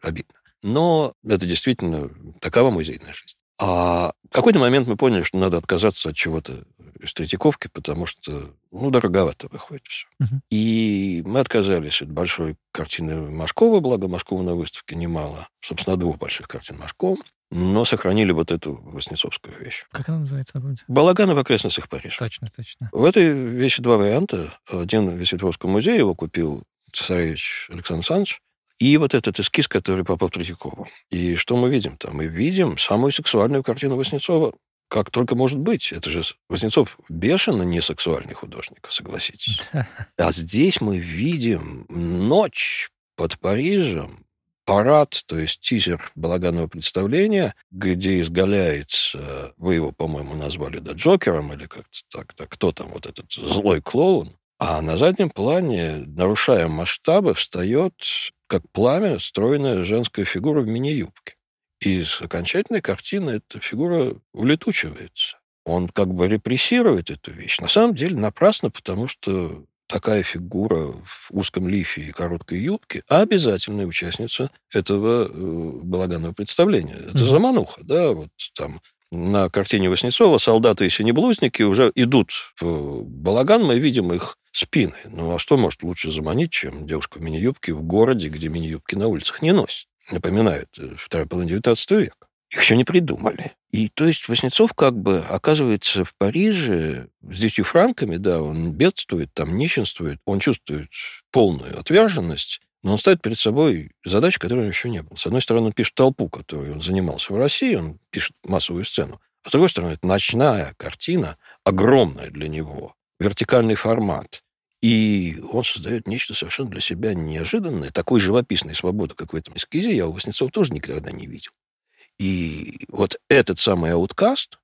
S2: обидно. Но это действительно такова музейная жизнь. А в какой-то момент мы поняли, что надо отказаться от чего-то из Третьяковки, потому что, ну, дороговато выходит все.
S1: Мгм.
S2: И мы отказались от большой картины Машкова, благо Машкова на выставке немало. Собственно, двух больших картин Машкова. Но сохранили вот эту Воснецовскую вещь.
S1: Как она называется, напомните?
S2: Балаганы в окрестностях Парижа.
S1: Точно, точно.
S2: В этой вещи два варианта. Один в Весетровском музее его купил цесаревич Александр Александрович. И вот этот эскиз, который попал Третьякову. И что мы видим там? Мы видим самую сексуальную картину Васнецова, как только может быть. Это же Воснецов бешено не сексуальный художник, согласитесь.
S1: Да.
S2: А здесь мы видим ночь под Парижем, парад, то есть тизер балаганного представления, где изгаляется, вы его, по-моему, назвали, да, Джокером или как-то так, да, кто там вот этот злой клоун, а на заднем плане, нарушая масштабы, встает, как пламя, стройная женская фигура в мини-юбке. И с окончательной картины эта фигура улетучивается. Он как бы репрессирует эту вещь. На самом деле напрасно, потому что такая фигура в узком лифе и короткой юбке обязательная участница этого э, балаганного представления. Это
S1: Мгм.
S2: замануха, да, вот там на картине Васнецова солдаты и синеблузники уже идут в балаган, мы видим их спины. Ну, а что может лучше заманить, чем девушка в мини-юбке в городе, где мини-юбки на улицах не носят? Напоминает э, вторая половина 19 века. Их еще не придумали. И то есть Васнецов как бы оказывается в Париже с десятью франками, да, он бедствует, там нищенствует, он чувствует полную отверженность, но он ставит перед собой задачу, которой него еще не было. С одной стороны, он пишет толпу, которой он занимался в России, он пишет массовую сцену. А с другой стороны, это ночная картина, огромная для него, вертикальный формат. И он создает нечто совершенно для себя неожиданное. Такой живописной свободы, как в этом эскизе, я у Васнецова тоже никогда не видел. И вот этот самый ауткаст,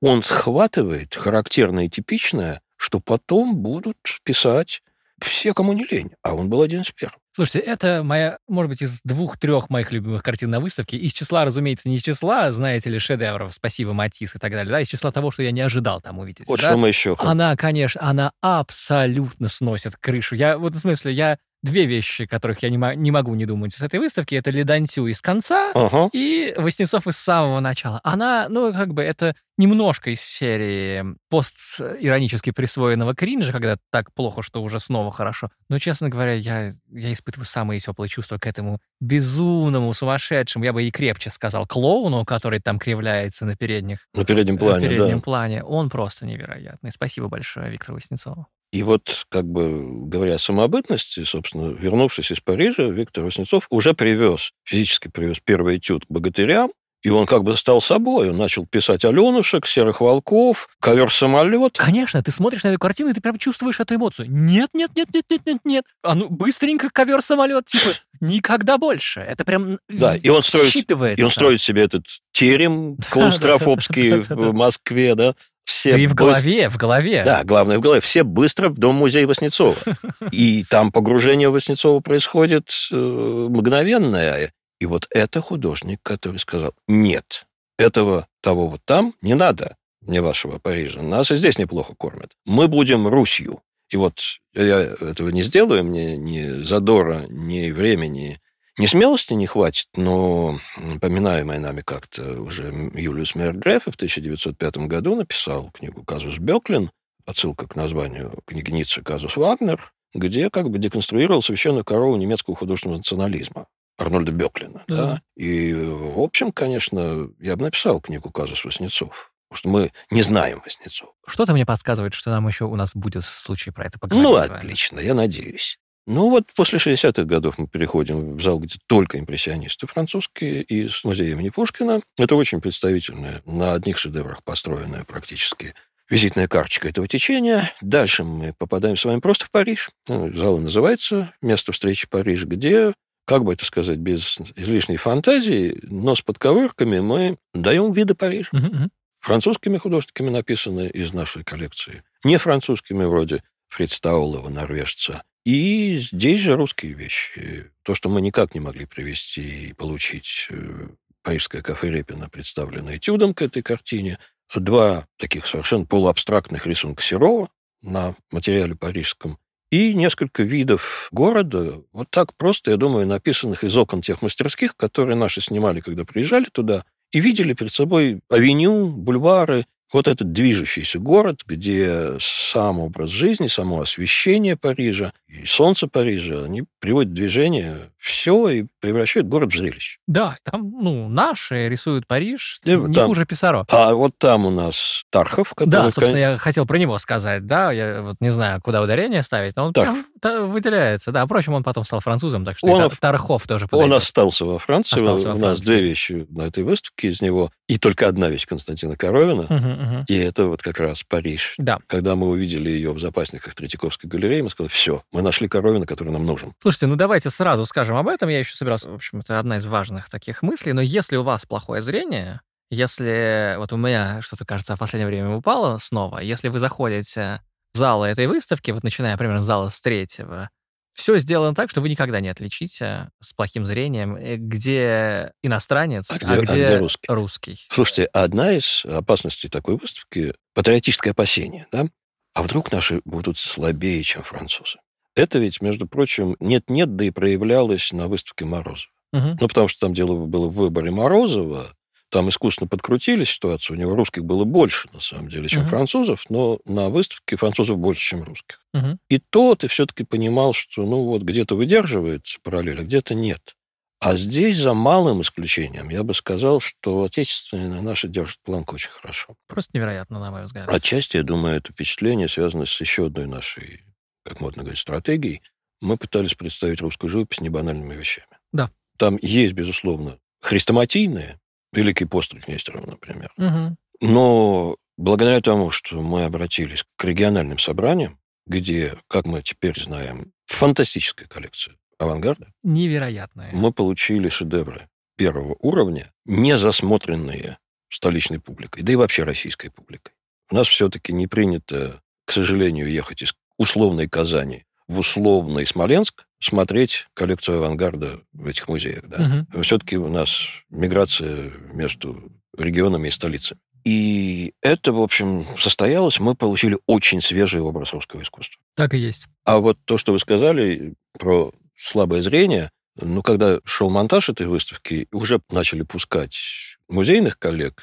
S2: он схватывает характерное и типичное, что потом будут писать все, кому не лень. А он был один из первых.
S1: Слушайте, это моя, может быть, из двух-трех моих любимых картин на выставке. Из числа, разумеется, не из числа, знаете ли, шедевров «Спасибо, Матис» и так далее, да, из числа того, что я не ожидал там увидеть.
S2: Вот
S1: да?
S2: что мы еще...
S1: Она, конечно, она абсолютно сносит крышу. Я, вот в смысле, я две вещи, которых я не, не могу не думать с этой выставки. Это Ледантю из конца
S2: Ага.
S1: и Воснецов из самого начала. Она, ну, как бы, это немножко из серии пост-иронически присвоенного кринжа, когда так плохо, что уже снова хорошо. Но, честно говоря, я, я испытываю самые теплые чувства к этому безумному, сумасшедшему, я бы и крепче сказал, клоуну, который там кривляется на передних
S2: На переднем плане,
S1: на переднем
S2: да.
S1: плане. Он просто невероятный. Спасибо большое Виктору Воснецову.
S2: И вот, как бы говоря о самобытности, собственно, вернувшись из Парижа, Виктор Васнецов уже привез, физически привез первый этюд к богатырям, и он как бы стал собой. Он начал писать Аленушек, Серых волков, ковер-самолет.
S1: Конечно, ты смотришь на эту картину, и ты прям чувствуешь эту эмоцию. Нет, нет, нет, нет, нет, нет, нет. А ну быстренько ковер-самолет, типа, никогда больше. Это прям
S2: Да, и он строит-. И он строит себе этот терем клаустрофобский в Москве, да. Все
S1: и в
S2: быс-
S1: голове, в голове.
S2: Да, главное в голове. Все быстро в дом-музей Васнецова. И там погружение Васнецова происходит э, мгновенное. И вот это художник, который сказал, нет, этого того вот там не надо, мне вашего Парижа. Нас и здесь неплохо кормят. Мы будем Русью. И вот я этого не сделаю, мне ни задора, ни времени, ни смелости не хватит, но поминаемый нами как-то уже Юлиус Мергреф в 1905 году написал книгу «Казус Беклин», отсылка к названию книги Ницше «Казус Вагнер», где как бы деконструировал священную корову немецкого художественного национализма. Арнольда Беклина.
S1: Да.
S2: Да. И, в общем, конечно, я бы написал книгу «Казус Васнецов». Потому что мы не знаем Васнецова.
S1: Что-то мне подсказывает, что нам еще у нас будет случай про это поговорить.
S2: Ну, отлично, я надеюсь. Ну, вот после 60-х годов мы переходим в зал, где только импрессионисты французские, из музея имени Пушкина. Это очень представительная, на одних шедеврах построенная практически визитная карточка этого течения. Дальше мы попадаем с вами просто в Париж. Ну, Зал и называется «Место встречи Париж», где, как бы это сказать, без излишней фантазии, но с подковырками мы даем виды Парижа французскими художниками написаны из нашей коллекции, не французскими вроде Фриц Таулова, норвежца. И здесь же русские вещи. То, что мы никак не могли привести и получить э, парижское кафе Репина, представленное этюдом к этой картине. Два таких совершенно полуабстрактных рисунка Серова на материале парижском. И несколько видов города, вот так просто, я думаю, написанных из окон тех мастерских, которые наши снимали, когда приезжали туда, и видели перед собой авеню, бульвары, вот этот движущийся город, где сам образ жизни, само освещение Парижа и солнце Парижа, они приводят в движение все и превращают город в зрелище.
S1: Да, там, ну, наши рисуют Париж,
S2: Да,
S1: не
S2: там-
S1: хуже Писаро.
S2: А вот там у нас Тархов, который...
S1: Да, собственно, я хотел про него сказать, да, я вот не знаю, куда ударение ставить, но он
S2: Так.
S1: прям выделяется, да. Впрочем, он потом стал французом, так что
S2: Он-
S1: и Та- Тархов тоже
S2: Он
S1: подойдет.
S2: остался во Франции.
S1: Остался во
S2: у нас
S1: Франции.
S2: две вещи на этой выставке из него. И только одна вещь Константина Коровина.
S1: Мгм, мгм.
S2: И это вот как раз Париж.
S1: Да.
S2: Когда мы увидели ее в запасниках Третьяковской галереи, мы сказали, все, мы нашли Коровина, который нам нужен.
S1: Слушайте, ну давайте сразу скажем об этом. Я еще собирался, в общем, это одна из важных таких мыслей. Но если у вас плохое зрение, если вот у меня что-то, кажется, в последнее время упало снова, если вы заходите в залы этой выставки, вот начиная примерно с зала с третьего, все сделано так, что вы никогда не отличите с плохим зрением, э, где иностранец,
S2: А
S1: а
S2: где-
S1: где,
S2: а где русский?
S1: русский.
S2: Слушайте, одна из опасностей такой выставки – патриотическое опасение, да? А вдруг наши будут слабее, чем французы? Это ведь, между прочим, нет-нет, да и проявлялось на выставке Морозова.
S1: Мгм.
S2: Ну, потому что там дело было в выборе Морозова, там искусственно подкрутили ситуацию, у него русских было больше, на самом деле, чем
S1: Мгм.
S2: французов, но на выставке французов больше, чем русских.
S1: Мгм.
S2: И то ты все-таки понимал, что, ну, вот где-то выдерживается параллель, а где-то нет. А здесь, за малым исключением, я бы сказал, что отечественные наши держат планку очень хорошо.
S1: Просто невероятно, на мой взгляд.
S2: Отчасти, я думаю, это впечатление связано с еще одной нашей, как модно говорить, стратегией. Мы пытались представить русскую живопись небанальными вещами.
S1: Да.
S2: Там есть, безусловно, хрестоматийные, Великий постриг Нестерова, например.
S1: Мгм.
S2: Но благодаря тому, что мы обратились к региональным собраниям, где, как мы теперь знаем, фантастическая коллекция авангарда,
S1: Невероятное.
S2: мы получили шедевры первого уровня, не засмотренные столичной публикой, да и вообще российской публикой. У нас все-таки не принято, к сожалению, ехать из условной Казани в условный Смоленск смотреть коллекцию авангарда в этих музеях. Да? Угу. Все-таки у нас миграция между регионами и столицей. И это, в общем, состоялось. Мы получили очень свежий образ русского искусства.
S1: Так и есть.
S2: А вот то, что вы сказали про слабое зрение, ну, когда шел монтаж этой выставки, уже начали пускать музейных коллег,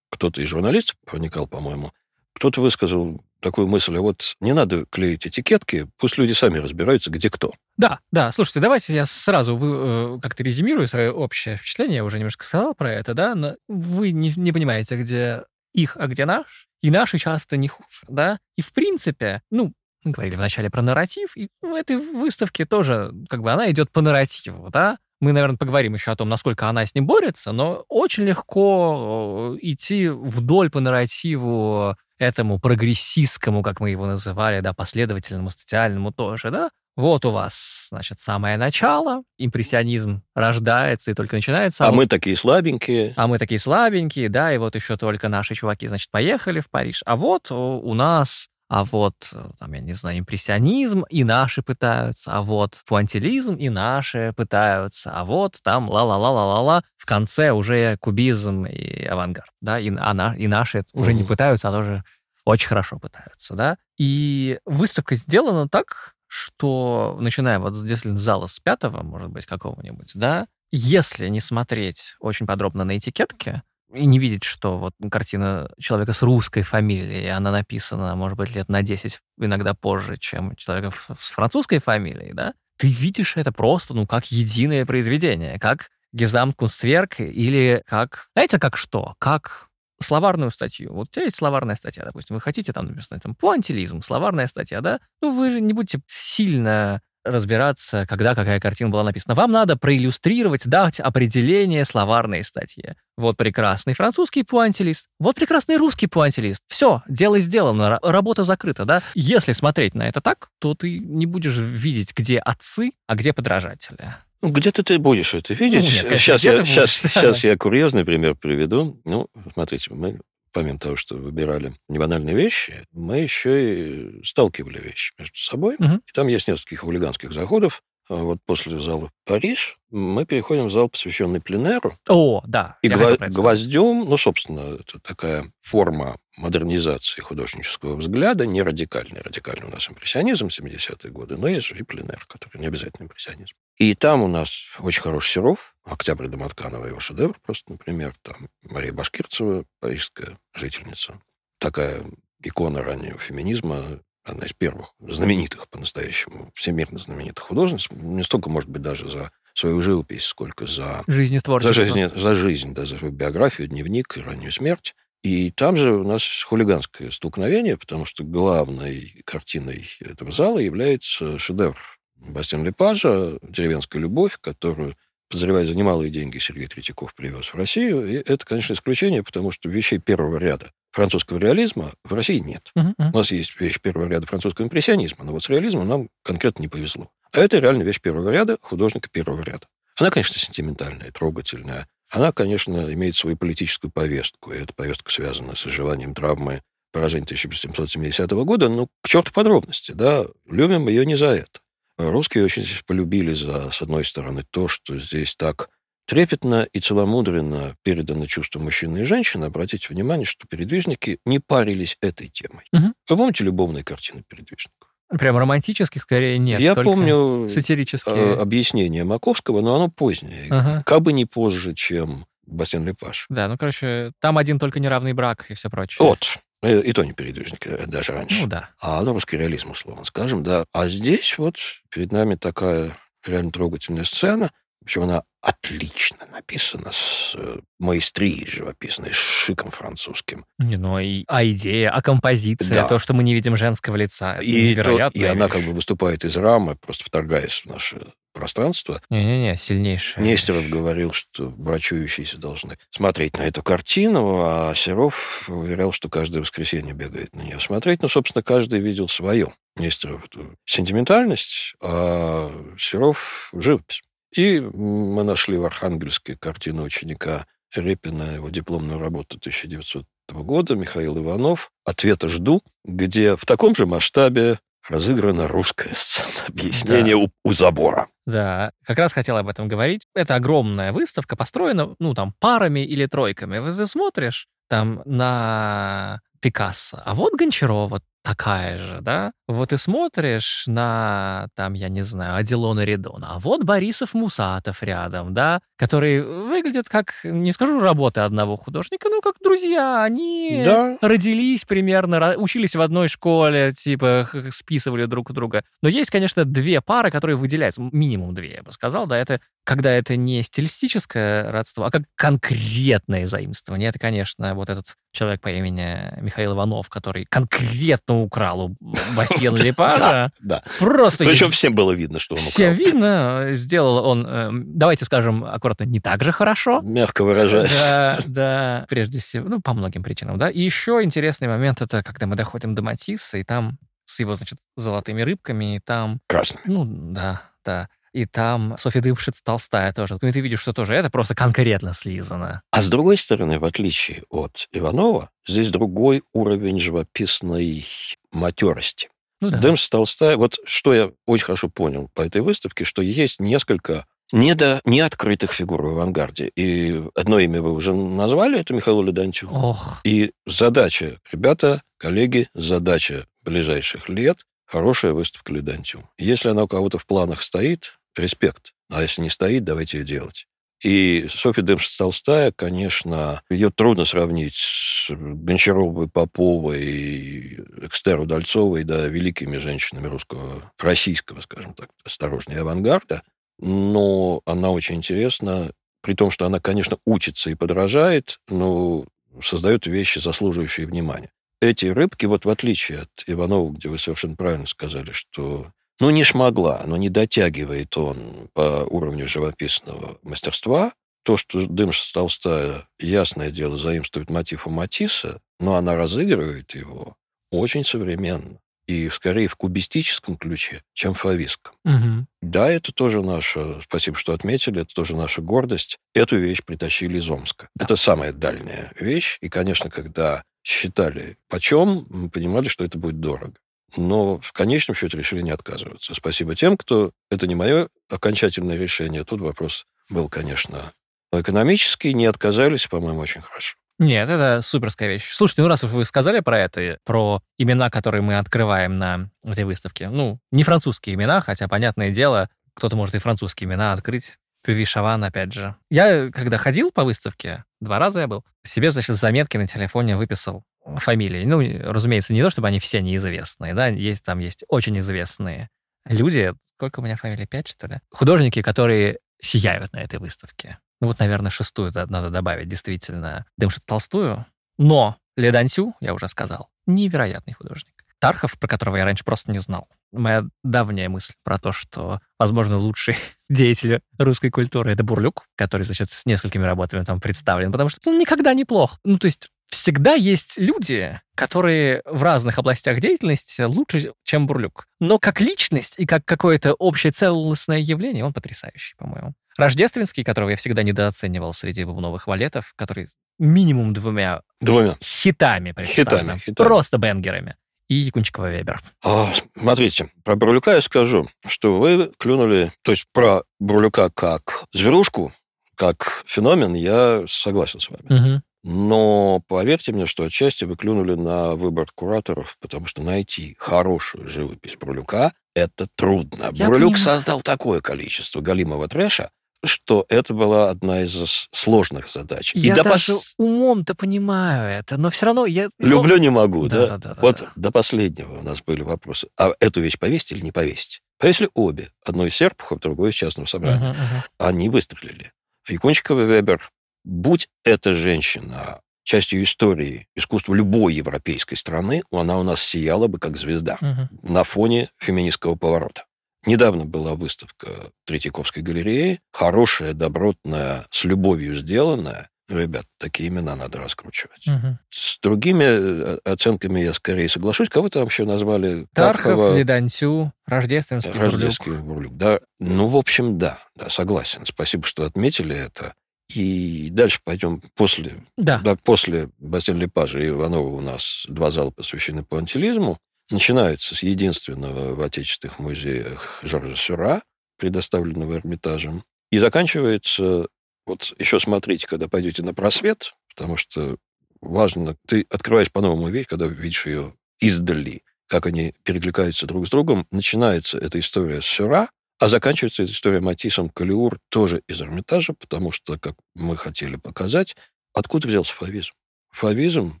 S2: кто-то из журналистов проникал, по-моему, кто-то высказал такую мысль, а вот не надо клеить этикетки, пусть люди сами разбираются, где кто.
S1: Да, да, слушайте, давайте я сразу вы, э, как-то резюмирую свое общее впечатление, я уже немножко сказал про это, да, но вы не, не понимаете, где их, а где наш, и наши часто не хуже, да, и в принципе, ну, мы говорили вначале про нарратив, и в этой выставке тоже, как бы, она идет по нарративу, да, мы, наверное, поговорим еще о том, насколько она с ним борется, но очень легко э, идти вдоль по нарративу этому прогрессистскому, как мы его называли, да, последовательному, статиальному тоже, да, вот у вас, значит, самое начало, импрессионизм рождается и только начинается.
S2: А, а вот, мы такие слабенькие.
S1: А мы такие слабенькие, да, и вот еще только наши чуваки, значит, поехали в Париж. А вот у нас а вот, там, я не знаю, импрессионизм и наши пытаются, а вот пуантилизм и наши пытаются, а вот там ла-ла-ла-ла-ла-ла, в конце уже кубизм и авангард, да, и, а на, и наши уже не пытаются, а тоже очень хорошо пытаются, да. И выставка сделана так, что, начиная вот с зала с пятого, может быть, какого-нибудь, да, если не смотреть очень подробно на этикетки, и не видеть, что вот картина человека с русской фамилией, она написана, может быть, лет на 10, иногда позже, чем человека с французской фамилией, да, ты видишь это просто, ну, как единое произведение, как Гезамткунстверк или как... Знаете, как что? Как словарную статью. Вот у тебя есть словарная статья, допустим, вы хотите там написать там пуантилизм, словарная статья, да? Ну, вы же не будете сильно разбираться, когда какая картина была написана. Вам надо проиллюстрировать, дать определение словарной статьи. Вот прекрасный французский пуантилист, вот прекрасный русский пуантилист. Все, дело сделано, работа закрыта, да? Если смотреть на это так, то ты не будешь видеть, где отцы, а где подражатели.
S2: Ну, где-то ты будешь это видеть. Ну, нет, конечно, сейчас, я, сейчас, сейчас я курьезный пример приведу. Ну, смотрите, мы помимо того, что выбирали небанальные вещи, мы еще и сталкивали вещи между собой. Угу. И там есть несколько хулиганских заходов. А вот после зала Париж мы переходим в зал, посвященный пленеру.
S1: О, да.
S2: И гва- гвоздем, ну, собственно, это такая форма модернизации художнического взгляда, не радикальный. Радикальный у нас импрессионизм 70-е годы, но есть же и пленер, который не обязательно импрессионизм. И там у нас очень хороший Серов, Октябрь Доматканова, его шедевр просто, например, там Мария Башкирцева, парижская жительница, такая икона раннего феминизма, одна из первых знаменитых по-настоящему, всемирно знаменитых художниц, не столько, может быть, даже за свою живопись, сколько за...
S1: Жизнетворчество.
S2: За жизнь, за жизнь, да, за свою биографию, дневник и раннюю смерть. И там же у нас хулиганское столкновение, потому что главной картиной этого зала является шедевр Бастиан Лепажа «Деревенская любовь», которую подозреваю, за немалые деньги Сергей Третьяков привез в Россию. И это, конечно, исключение, потому что вещей первого ряда французского реализма в России нет. Uh-huh. У нас есть вещь первого ряда французского импрессионизма, но вот с реализмом нам конкретно не повезло. А это реально вещь первого ряда художника первого ряда. Она, конечно, сентиментальная, трогательная. Она, конечно, имеет свою политическую повестку, и эта повестка связана с изживанием травмы поражения 1770 года, но к черту подробности, да, любим ее не за это. Русские очень полюбили за, с одной стороны, то, что здесь так трепетно и целомудренно передано чувство мужчины и женщины. Обратите внимание, что передвижники не парились этой темой. Угу. Вы помните любовные картины передвижников?
S1: Прям романтических скорее нет.
S2: Я помню
S1: сатирические.
S2: объяснение Маковского, но оно позднее. Ага. Как бы не позже, чем Бастен Лепаш.
S1: Да, ну, короче, там один только неравный брак и все прочее.
S2: Вот. Э, и то не передвижник, э, даже раньше.
S1: Ну да.
S2: А ну, русский реализм, условно скажем, да. А здесь вот перед нами такая реально трогательная сцена, причем она отлично написана, с э, маэстрией живописной, с шиком французским.
S1: Не, ну и, а идея, а композиция, да. то, что мы не видим женского лица,
S2: и невероятно. И она как бы выступает из рамы, просто вторгаясь в наше пространство.
S1: Не-не-не, сильнейшее.
S2: Нестеров говорил, что брачующиеся должны смотреть на эту картину, а Серов уверял, что каждое воскресенье бегает на нее смотреть. Ну, собственно, каждый видел свое. Нестеров — это сентиментальность, а Серов — живопись. И мы нашли в Архангельске картину ученика Репина, его дипломную работу 1900 года, Михаил Иванов, «Ответа жду», где в таком же масштабе разыграна русская сцена. Объяснение да. у, у забора.
S1: Да, как раз хотел об этом говорить. Это огромная выставка, построена, ну, там, парами или тройками. Вот ты смотришь там на Пикассо, а вот Гончарова такая же, да? Вот и смотришь на, там, я не знаю, Аделона Редона, а вот Борисов Мусатов рядом, да, которые выглядят как, не скажу, работы одного художника, но как друзья. Они да. родились примерно, учились в одной школе, типа списывали друг у друга. Но есть, конечно, две пары, которые выделяются, минимум две, я бы сказал, да, это когда это не стилистическое родство, а как конкретное заимствование. Это, конечно, вот этот человек по имени Михаил Иванов, который конкретно украл у Бастиена Лепажа.
S2: Да,
S1: Просто...
S2: Причем всем было видно, что он украл.
S1: Всем видно. Сделал он, эм, давайте скажем аккуратно, не так же хорошо.
S2: Мягко выражаясь.
S1: Да, да. Прежде всего, ну, по многим причинам, да. И еще интересный момент, это когда мы доходим до Матисса, и там с его, значит, золотыми рыбками, и там...
S2: Красными.
S1: Ну, да, да и там Софья Дымшиц Толстая тоже. И ты видишь, что тоже это просто конкретно слизано.
S2: А с другой стороны, в отличие от Иванова, здесь другой уровень живописной матерости. Ну, да. Дымшиц Толстая, вот что я очень хорошо понял по этой выставке, что есть несколько не до неоткрытых фигур в авангарде. И одно имя вы уже назвали, это Михаил Ледантьев.
S1: Ох.
S2: И задача, ребята, коллеги, задача ближайших лет хорошая выставка Ледантиум. Если она у кого-то в планах стоит, респект. А если не стоит, давайте ее делать. И Софья Демшиц-Толстая, конечно, ее трудно сравнить с Гончаровой, Поповой, Экстеру Удальцовой, да, великими женщинами русского, российского, скажем так, осторожнее авангарда. Но она очень интересна, при том, что она, конечно, учится и подражает, но создает вещи, заслуживающие внимания. Эти рыбки, вот в отличие от Иванова, где вы совершенно правильно сказали, что ну, не шмогла, но не дотягивает он по уровню живописного мастерства. То, что Дымш Толстая, ясное дело, заимствует мотив у Матисса, но она разыгрывает его очень современно. И скорее в кубистическом ключе, чем в фавистском.
S1: Угу.
S2: Да, это тоже наша, спасибо, что отметили, это тоже наша гордость. Эту вещь притащили из Омска. Да. Это самая дальняя вещь. И, конечно, когда считали почем, мы понимали, что это будет дорого но в конечном счете решили не отказываться. Спасибо тем, кто... Это не мое окончательное решение. Тут вопрос был, конечно, экономический. Не отказались, по-моему, очень хорошо.
S1: Нет, это суперская вещь. Слушайте, ну раз вы сказали про это, про имена, которые мы открываем на этой выставке, ну, не французские имена, хотя, понятное дело, кто-то может и французские имена открыть. Пюви Шаван, опять же. Я, когда ходил по выставке, два раза я был, себе, значит, заметки на телефоне выписал фамилии. Ну, разумеется, не то, чтобы они все неизвестные, да, есть там есть очень известные люди. Сколько у меня фамилий? Пять, что ли? Художники, которые сияют на этой выставке. Ну вот, наверное, шестую надо добавить, действительно. Дымшит Толстую. Но Ледансю, я уже сказал, невероятный художник. Тархов, про которого я раньше просто не знал. Моя давняя мысль про то, что, возможно, лучший деятель русской культуры — это Бурлюк, который, значит, с несколькими работами там представлен, потому что он никогда не плох. Ну, то есть всегда есть люди, которые в разных областях деятельности лучше, чем Бурлюк. Но как личность и как какое-то общее целостное явление он потрясающий, по-моему. Рождественский, которого я всегда недооценивал среди бубновых валетов, который минимум двумя,
S2: двумя.
S1: хитами,
S2: хитами, хитами,
S1: просто бенгерами. И Якунчикова Вебер.
S2: А, смотрите, про Бурлюка я скажу, что вы клюнули, то есть про Бурлюка как зверушку, как феномен, я согласен с вами.
S1: Угу.
S2: Но поверьте мне, что отчасти вы клюнули на выбор кураторов, потому что найти хорошую живопись Брулюка – это трудно. Я Брулюк понимаю. создал такое количество галимого трэша, что это была одна из сложных задач.
S1: Я И даже пос... умом-то понимаю это, но все равно я...
S2: Люблю не могу, да?
S1: да? да, да
S2: вот
S1: да.
S2: до последнего у нас были вопросы. А эту вещь повесить или не повесить? Повесили обе. Одно из Серпухов, другое из частного собрания.
S1: Uh-huh, uh-huh.
S2: Они выстрелили. Якунчикова Вебер будь эта женщина частью истории искусства любой европейской страны, она у нас сияла бы как звезда
S1: угу.
S2: на фоне феминистского поворота. Недавно была выставка Третьяковской галереи, хорошая, добротная, с любовью сделанная. Ребят, такие имена надо раскручивать.
S1: Угу.
S2: С другими э, оценками я скорее соглашусь. Кого там еще назвали?
S1: Тархов, Тархова, Ледансю, Рождественский,
S2: Рождественский Бурлюк. Бурлюк. Да, ну, в общем, да, да, согласен. Спасибо, что отметили это. И дальше пойдем после,
S1: да.
S2: Да, после Бастиана Лепажа и Иванова у нас два зала посвящены пуантилизму. Начинается с единственного в отечественных музеях Жоржа Сюра, предоставленного Эрмитажем, и заканчивается, вот еще смотрите, когда пойдете на просвет, потому что важно, ты открываешь по-новому вещь, когда видишь ее издали, как они перекликаются друг с другом. Начинается эта история с Сюра, а заканчивается эта история Матисом Калиур тоже из Эрмитажа, потому что, как мы хотели показать, откуда взялся фавизм? Фавизм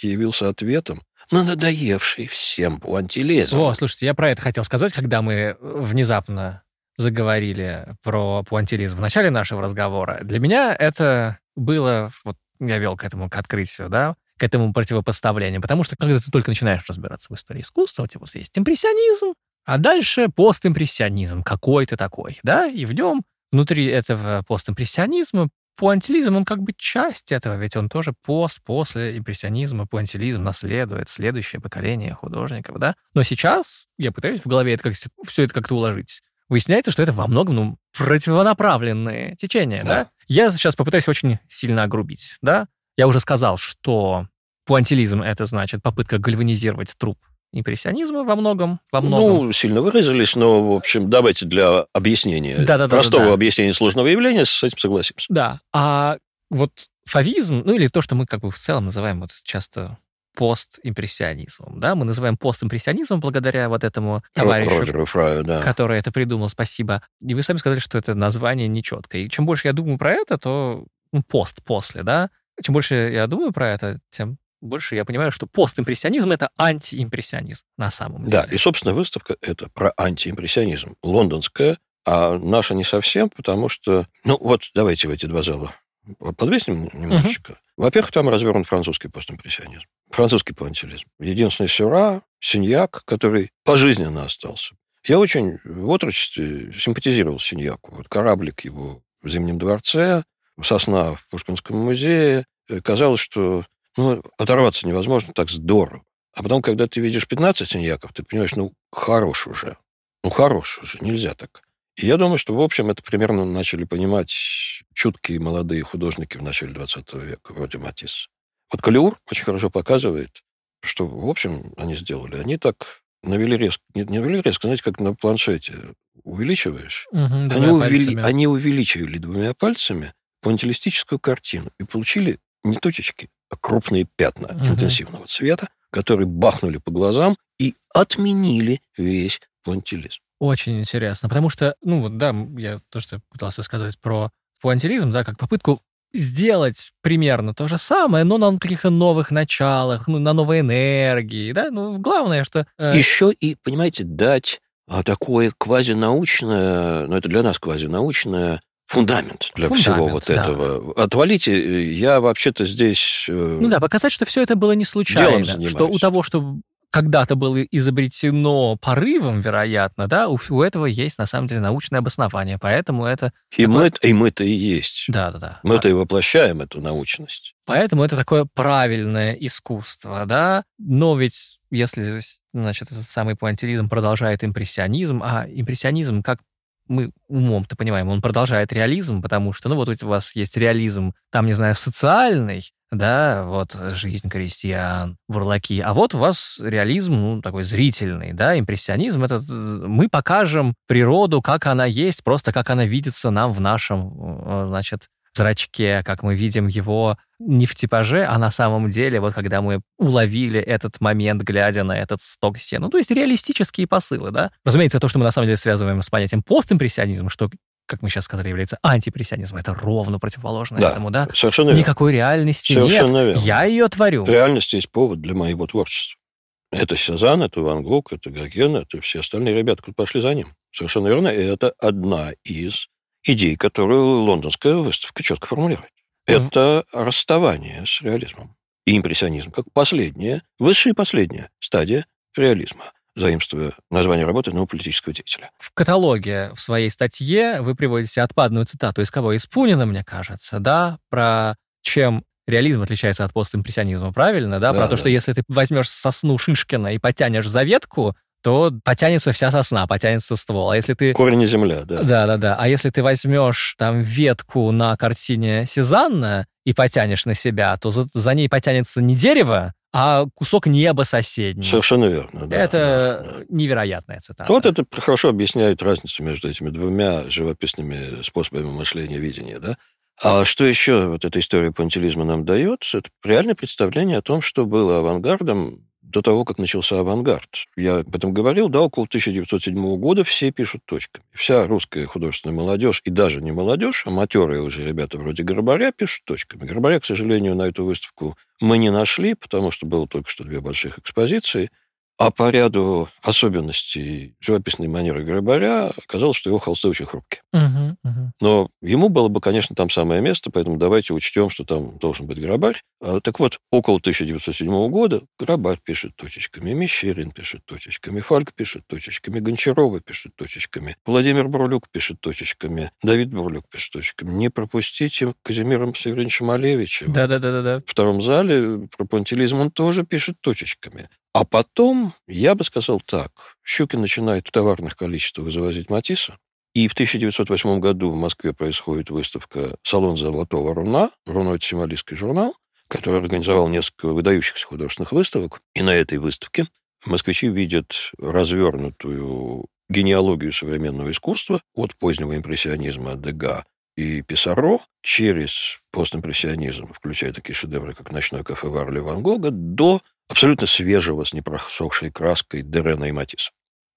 S2: явился ответом на надоевший всем пуантилизм.
S1: О, слушайте, я про это хотел сказать, когда мы внезапно заговорили про пуантилизм в начале нашего разговора. Для меня это было, вот я вел к этому, к открытию, да, к этому противопоставлению. Потому что когда ты только начинаешь разбираться в истории искусства, у тебя вот есть импрессионизм, а дальше постимпрессионизм какой-то такой, да, и в нем внутри этого постимпрессионизма пуантилизм, он как бы часть этого, ведь он тоже пост, после импрессионизма, пуантилизм наследует следующее поколение художников, да. Но сейчас я пытаюсь в голове это как, все это как-то уложить. Выясняется, что это во многом ну, противонаправленные течения, да. да? Я сейчас попытаюсь очень сильно огрубить, да. Я уже сказал, что пуантилизм — это значит попытка гальванизировать труп импрессионизма во многом, во многом.
S2: Ну, сильно выразились, но, в общем, давайте для объяснения, да, да, простого да, да. объяснения сложного явления с этим согласимся.
S1: Да, а вот фавизм, ну или то, что мы как бы в целом называем вот часто постимпрессионизмом, да, мы называем постимпрессионизмом благодаря вот этому товарищу,
S2: Роджеру Фраю, да.
S1: который это придумал, спасибо. И вы сами сказали, что это название нечеткое. И чем больше я думаю про это, то ну, пост после, да, чем больше я думаю про это, тем больше я понимаю, что постимпрессионизм — это антиимпрессионизм на самом деле.
S2: Да, и, собственно, выставка — это про антиимпрессионизм. Лондонская, а наша не совсем, потому что... Ну, вот давайте в эти два зала подвесим немножечко. Угу. Во-первых, там развернут французский постимпрессионизм, французский пуантилизм. Единственный Сюра, Синьяк, который пожизненно остался. Я очень в отрочестве симпатизировал Синьяку. Вот кораблик его в Зимнем дворце, сосна в Пушкинском музее. Казалось, что ну, оторваться невозможно так здорово. А потом, когда ты видишь 15 синьяков, ты понимаешь, ну, хорош уже. Ну, хорош уже, нельзя так. И я думаю, что, в общем, это примерно начали понимать чуткие молодые художники в начале 20 века, вроде Матисса. Вот Калиур очень хорошо показывает, что, в общем, они сделали. Они так навели резко, не, не навели резко, знаете, как на планшете увеличиваешь. Угу, они, увели, они увеличивали двумя пальцами пуантилистическую картину и получили не точечки, крупные пятна угу. интенсивного цвета, которые бахнули по глазам и отменили весь пуантилизм.
S1: Очень интересно, потому что, ну вот, да, я то, что пытался сказать про пуантилизм, да, как попытку сделать примерно то же самое, но на каких-то новых началах, ну, на новой энергии, да, ну, главное, что...
S2: Э... Еще и, понимаете, дать а, такое квазинаучное, ну, это для нас квазинаучное фундамент для фундамент, всего вот да. этого. Отвалите, я вообще-то здесь...
S1: Э, ну да, показать, что все это было не случайно. Что у того, что когда-то было изобретено порывом, вероятно, да, у, у этого есть на самом деле научное обоснование, поэтому это...
S2: И, такое... мы, и мы-то и есть.
S1: Да, да, да.
S2: Мы-то и воплощаем эту научность.
S1: Поэтому это такое правильное искусство, да, но ведь если, значит, этот самый пуантилизм продолжает импрессионизм, а импрессионизм как мы умом-то понимаем, он продолжает реализм, потому что, ну, вот у вас есть реализм, там, не знаю, социальный, да, вот жизнь крестьян, бурлаки, а вот у вас реализм, ну, такой зрительный, да, импрессионизм, это мы покажем природу, как она есть, просто как она видится нам в нашем, э, значит, зрачке, как мы видим его не в типаже, а на самом деле, вот когда мы уловили этот момент, глядя на этот сток стен. Ну, то есть реалистические посылы, да. Разумеется, то, что мы на самом деле связываем с понятием постимпрессионизм, что как мы сейчас сказали, является антипрессионизм. Это ровно противоположно да, этому, да?
S2: Совершенно верно.
S1: Никакой реальности совершенно нет. Верно. Я ее творю.
S2: Реальность есть повод для моего творчества. Это Сезанн, это Ван Гог, это Гоген, это все остальные ребята, которые пошли за ним. Совершенно верно. И это одна из идей, которую лондонская выставка четко формулирует. Это расставание с реализмом. И импрессионизм как последняя, высшая и последняя стадия реализма заимствуя название работы нового политического деятеля.
S1: В каталоге в своей статье вы приводите отпадную цитату из кого? Из Пунина, мне кажется, да, про чем реализм отличается от постимпрессионизма, правильно, да? да Про да. то, что если ты возьмешь сосну Шишкина и потянешь за ветку, то потянется вся сосна, потянется ствол. А если ты...
S2: Корень и земля, да.
S1: Да-да-да. А если ты возьмешь там ветку на картине Сезанна и потянешь на себя, то за, за ней потянется не дерево, а кусок неба соседний.
S2: Совершенно верно, да.
S1: Это
S2: да, да.
S1: невероятная цитата.
S2: Вот это хорошо объясняет разницу между этими двумя живописными способами мышления, видения, да. А что еще вот эта история пантелизма нам дает? Это реальное представление о том, что было авангардом до того, как начался авангард. Я об этом говорил, да, около 1907 года все пишут точками. Вся русская художественная молодежь, и даже не молодежь, а матерые уже ребята вроде Горбаря пишут точками. Горбаря, к сожалению, на эту выставку мы не нашли, потому что было только что две больших экспозиции. А по ряду особенностей живописной манеры Грабаря оказалось, что его холсты очень хрупкие.
S1: Угу, угу.
S2: Но ему было бы, конечно, там самое место, поэтому давайте учтем, что там должен быть Грабарь. А, так вот, около 1907 года Грабарь пишет точечками, Мещерин пишет точечками, Фальк пишет точечками, Гончарова пишет точечками, Владимир Бурлюк пишет точечками, Давид Бурлюк пишет точечками. Не пропустите Казимиром Севериновичем Малевичем.
S1: Да-да-да.
S2: В втором зале про пантелизм он тоже пишет точечками. А потом, я бы сказал так, Щукин начинает в товарных количествах завозить Матисса, и в 1908 году в Москве происходит выставка «Салон золотого руна». Руно – это символистский журнал, который организовал несколько выдающихся художественных выставок. И на этой выставке москвичи видят развернутую генеалогию современного искусства от позднего импрессионизма Дега и Писаро через постимпрессионизм, включая такие шедевры, как «Ночной кафе Варли Ван Гога», до абсолютно свежего, с непросохшей краской Дерена и Матисса.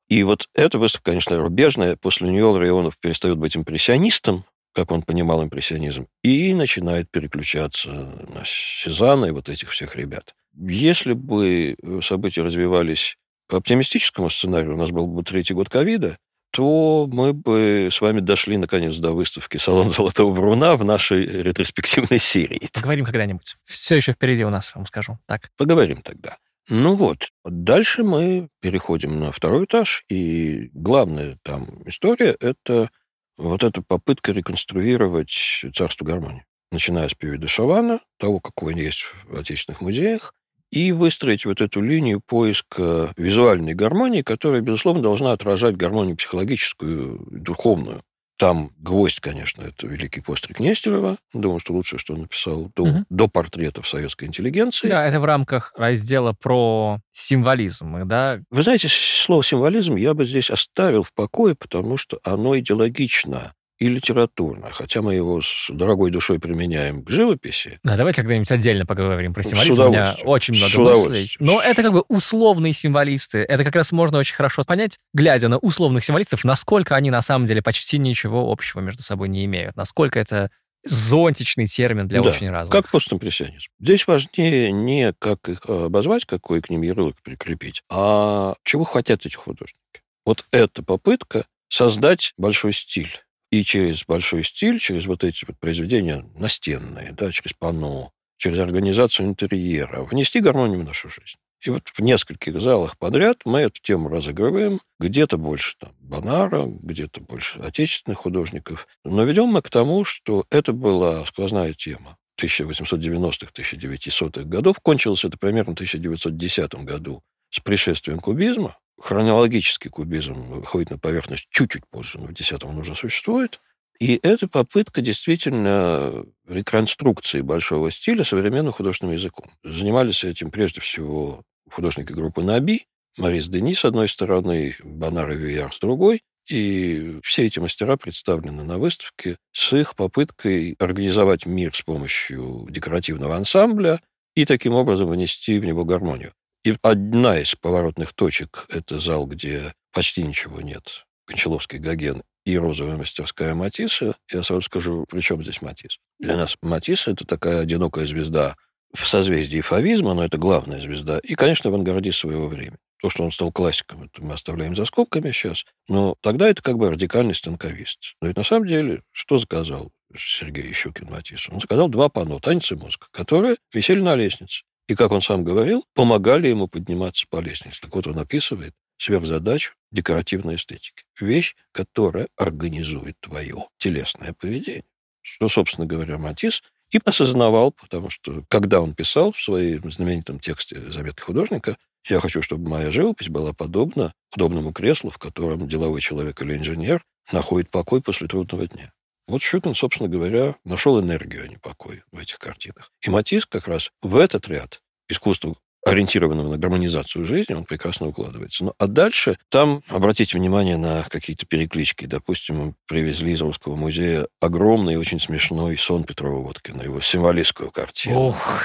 S2: И вот эта выставка, конечно, рубежная. После нее Ларионов перестает быть импрессионистом, как он понимал импрессионизм, и начинает переключаться на Сезанна и вот этих всех ребят. Если бы события развивались по оптимистическому сценарию, у нас был бы третий год ковида, то мы бы с вами дошли, наконец, до выставки «Салон Золотого Бруна» в нашей ретроспективной серии.
S1: Поговорим когда-нибудь. Все еще впереди у нас, вам скажу. Так.
S2: Поговорим тогда. Ну вот, дальше мы переходим на второй этаж, и главная там история – это вот эта попытка реконструировать царство гармонии. Начиная с Пиви Шавана, того, какой он есть в отечественных музеях, и выстроить вот эту линию поиска визуальной гармонии, которая, безусловно, должна отражать гармонию психологическую, духовную. Там гвоздь, конечно, это великий постриг Нестерова. Думаю, что лучшее, что он написал до, угу. до портретов советской интеллигенции.
S1: Да, это в рамках раздела про символизм, да?
S2: Вы знаете, слово «символизм» я бы здесь оставил в покое, потому что оно идеологично и литературно, хотя мы его с дорогой душой применяем к живописи.
S1: Да, давайте когда-нибудь отдельно поговорим про символизм. У меня очень много мыслей. Но это как бы условные символисты. Это как раз можно очень хорошо понять, глядя на условных символистов, насколько они на самом деле почти ничего общего между собой не имеют. Насколько это зонтичный термин для
S2: да,
S1: очень разных.
S2: как постимпрессионизм. Здесь важнее не как их обозвать, какой к ним ярлык прикрепить, а чего хотят эти художники. Вот эта попытка создать большой стиль и через большой стиль, через вот эти вот произведения настенные, да, через панно, через организацию интерьера, внести гармонию в нашу жизнь. И вот в нескольких залах подряд мы эту тему разыгрываем. Где-то больше там Бонара, где-то больше отечественных художников. Но ведем мы к тому, что это была сквозная тема. 1890-х, 1900-х годов. Кончилось это примерно в 1910 году с пришествием кубизма хронологический кубизм выходит на поверхность чуть-чуть позже, но в 10 он уже существует. И это попытка действительно реконструкции большого стиля современным художественным языком. Занимались этим прежде всего художники группы Наби, Марис Дени с одной стороны, Бонар и Вияр с другой. И все эти мастера представлены на выставке с их попыткой организовать мир с помощью декоративного ансамбля и таким образом внести в него гармонию. И одна из поворотных точек – это зал, где почти ничего нет. Кончаловский Гоген и розовая мастерская Матисса. Я сразу скажу, при чем здесь Матисс? Для нас Матисс – это такая одинокая звезда в созвездии фавизма, но это главная звезда. И, конечно, авангардист своего времени. То, что он стал классиком, это мы оставляем за скобками сейчас. Но тогда это как бы радикальный станковист. Но ведь на самом деле, что заказал Сергей Щукин Матисс? Он заказал два панно «Танец и мозг», которые висели на лестнице. И, как он сам говорил, помогали ему подниматься по лестнице. Так вот, он описывает сверхзадачу декоративной эстетики. Вещь, которая организует твое телесное поведение. Что, собственно говоря, Матис и осознавал, потому что, когда он писал в своем знаменитом тексте «Заметки художника», я хочу, чтобы моя живопись была подобна удобному креслу, в котором деловой человек или инженер находит покой после трудного дня. Вот Щукин, собственно говоря, нашел энергию, а не покой в этих картинах. И Матисс как раз в этот ряд искусства ориентированного на гармонизацию жизни, он прекрасно укладывается. Ну, а дальше там, обратите внимание на какие-то переклички. Допустим, привезли из Русского музея огромный, очень смешной сон Петрова Водкина, его символистскую картину.
S1: Ох,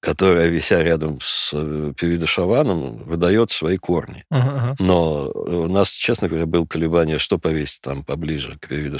S2: которая, вися рядом с э, Певида Шаваном, выдает свои корни.
S1: ага.
S2: Но у нас, честно говоря, было колебание, что повесить там поближе к Певиду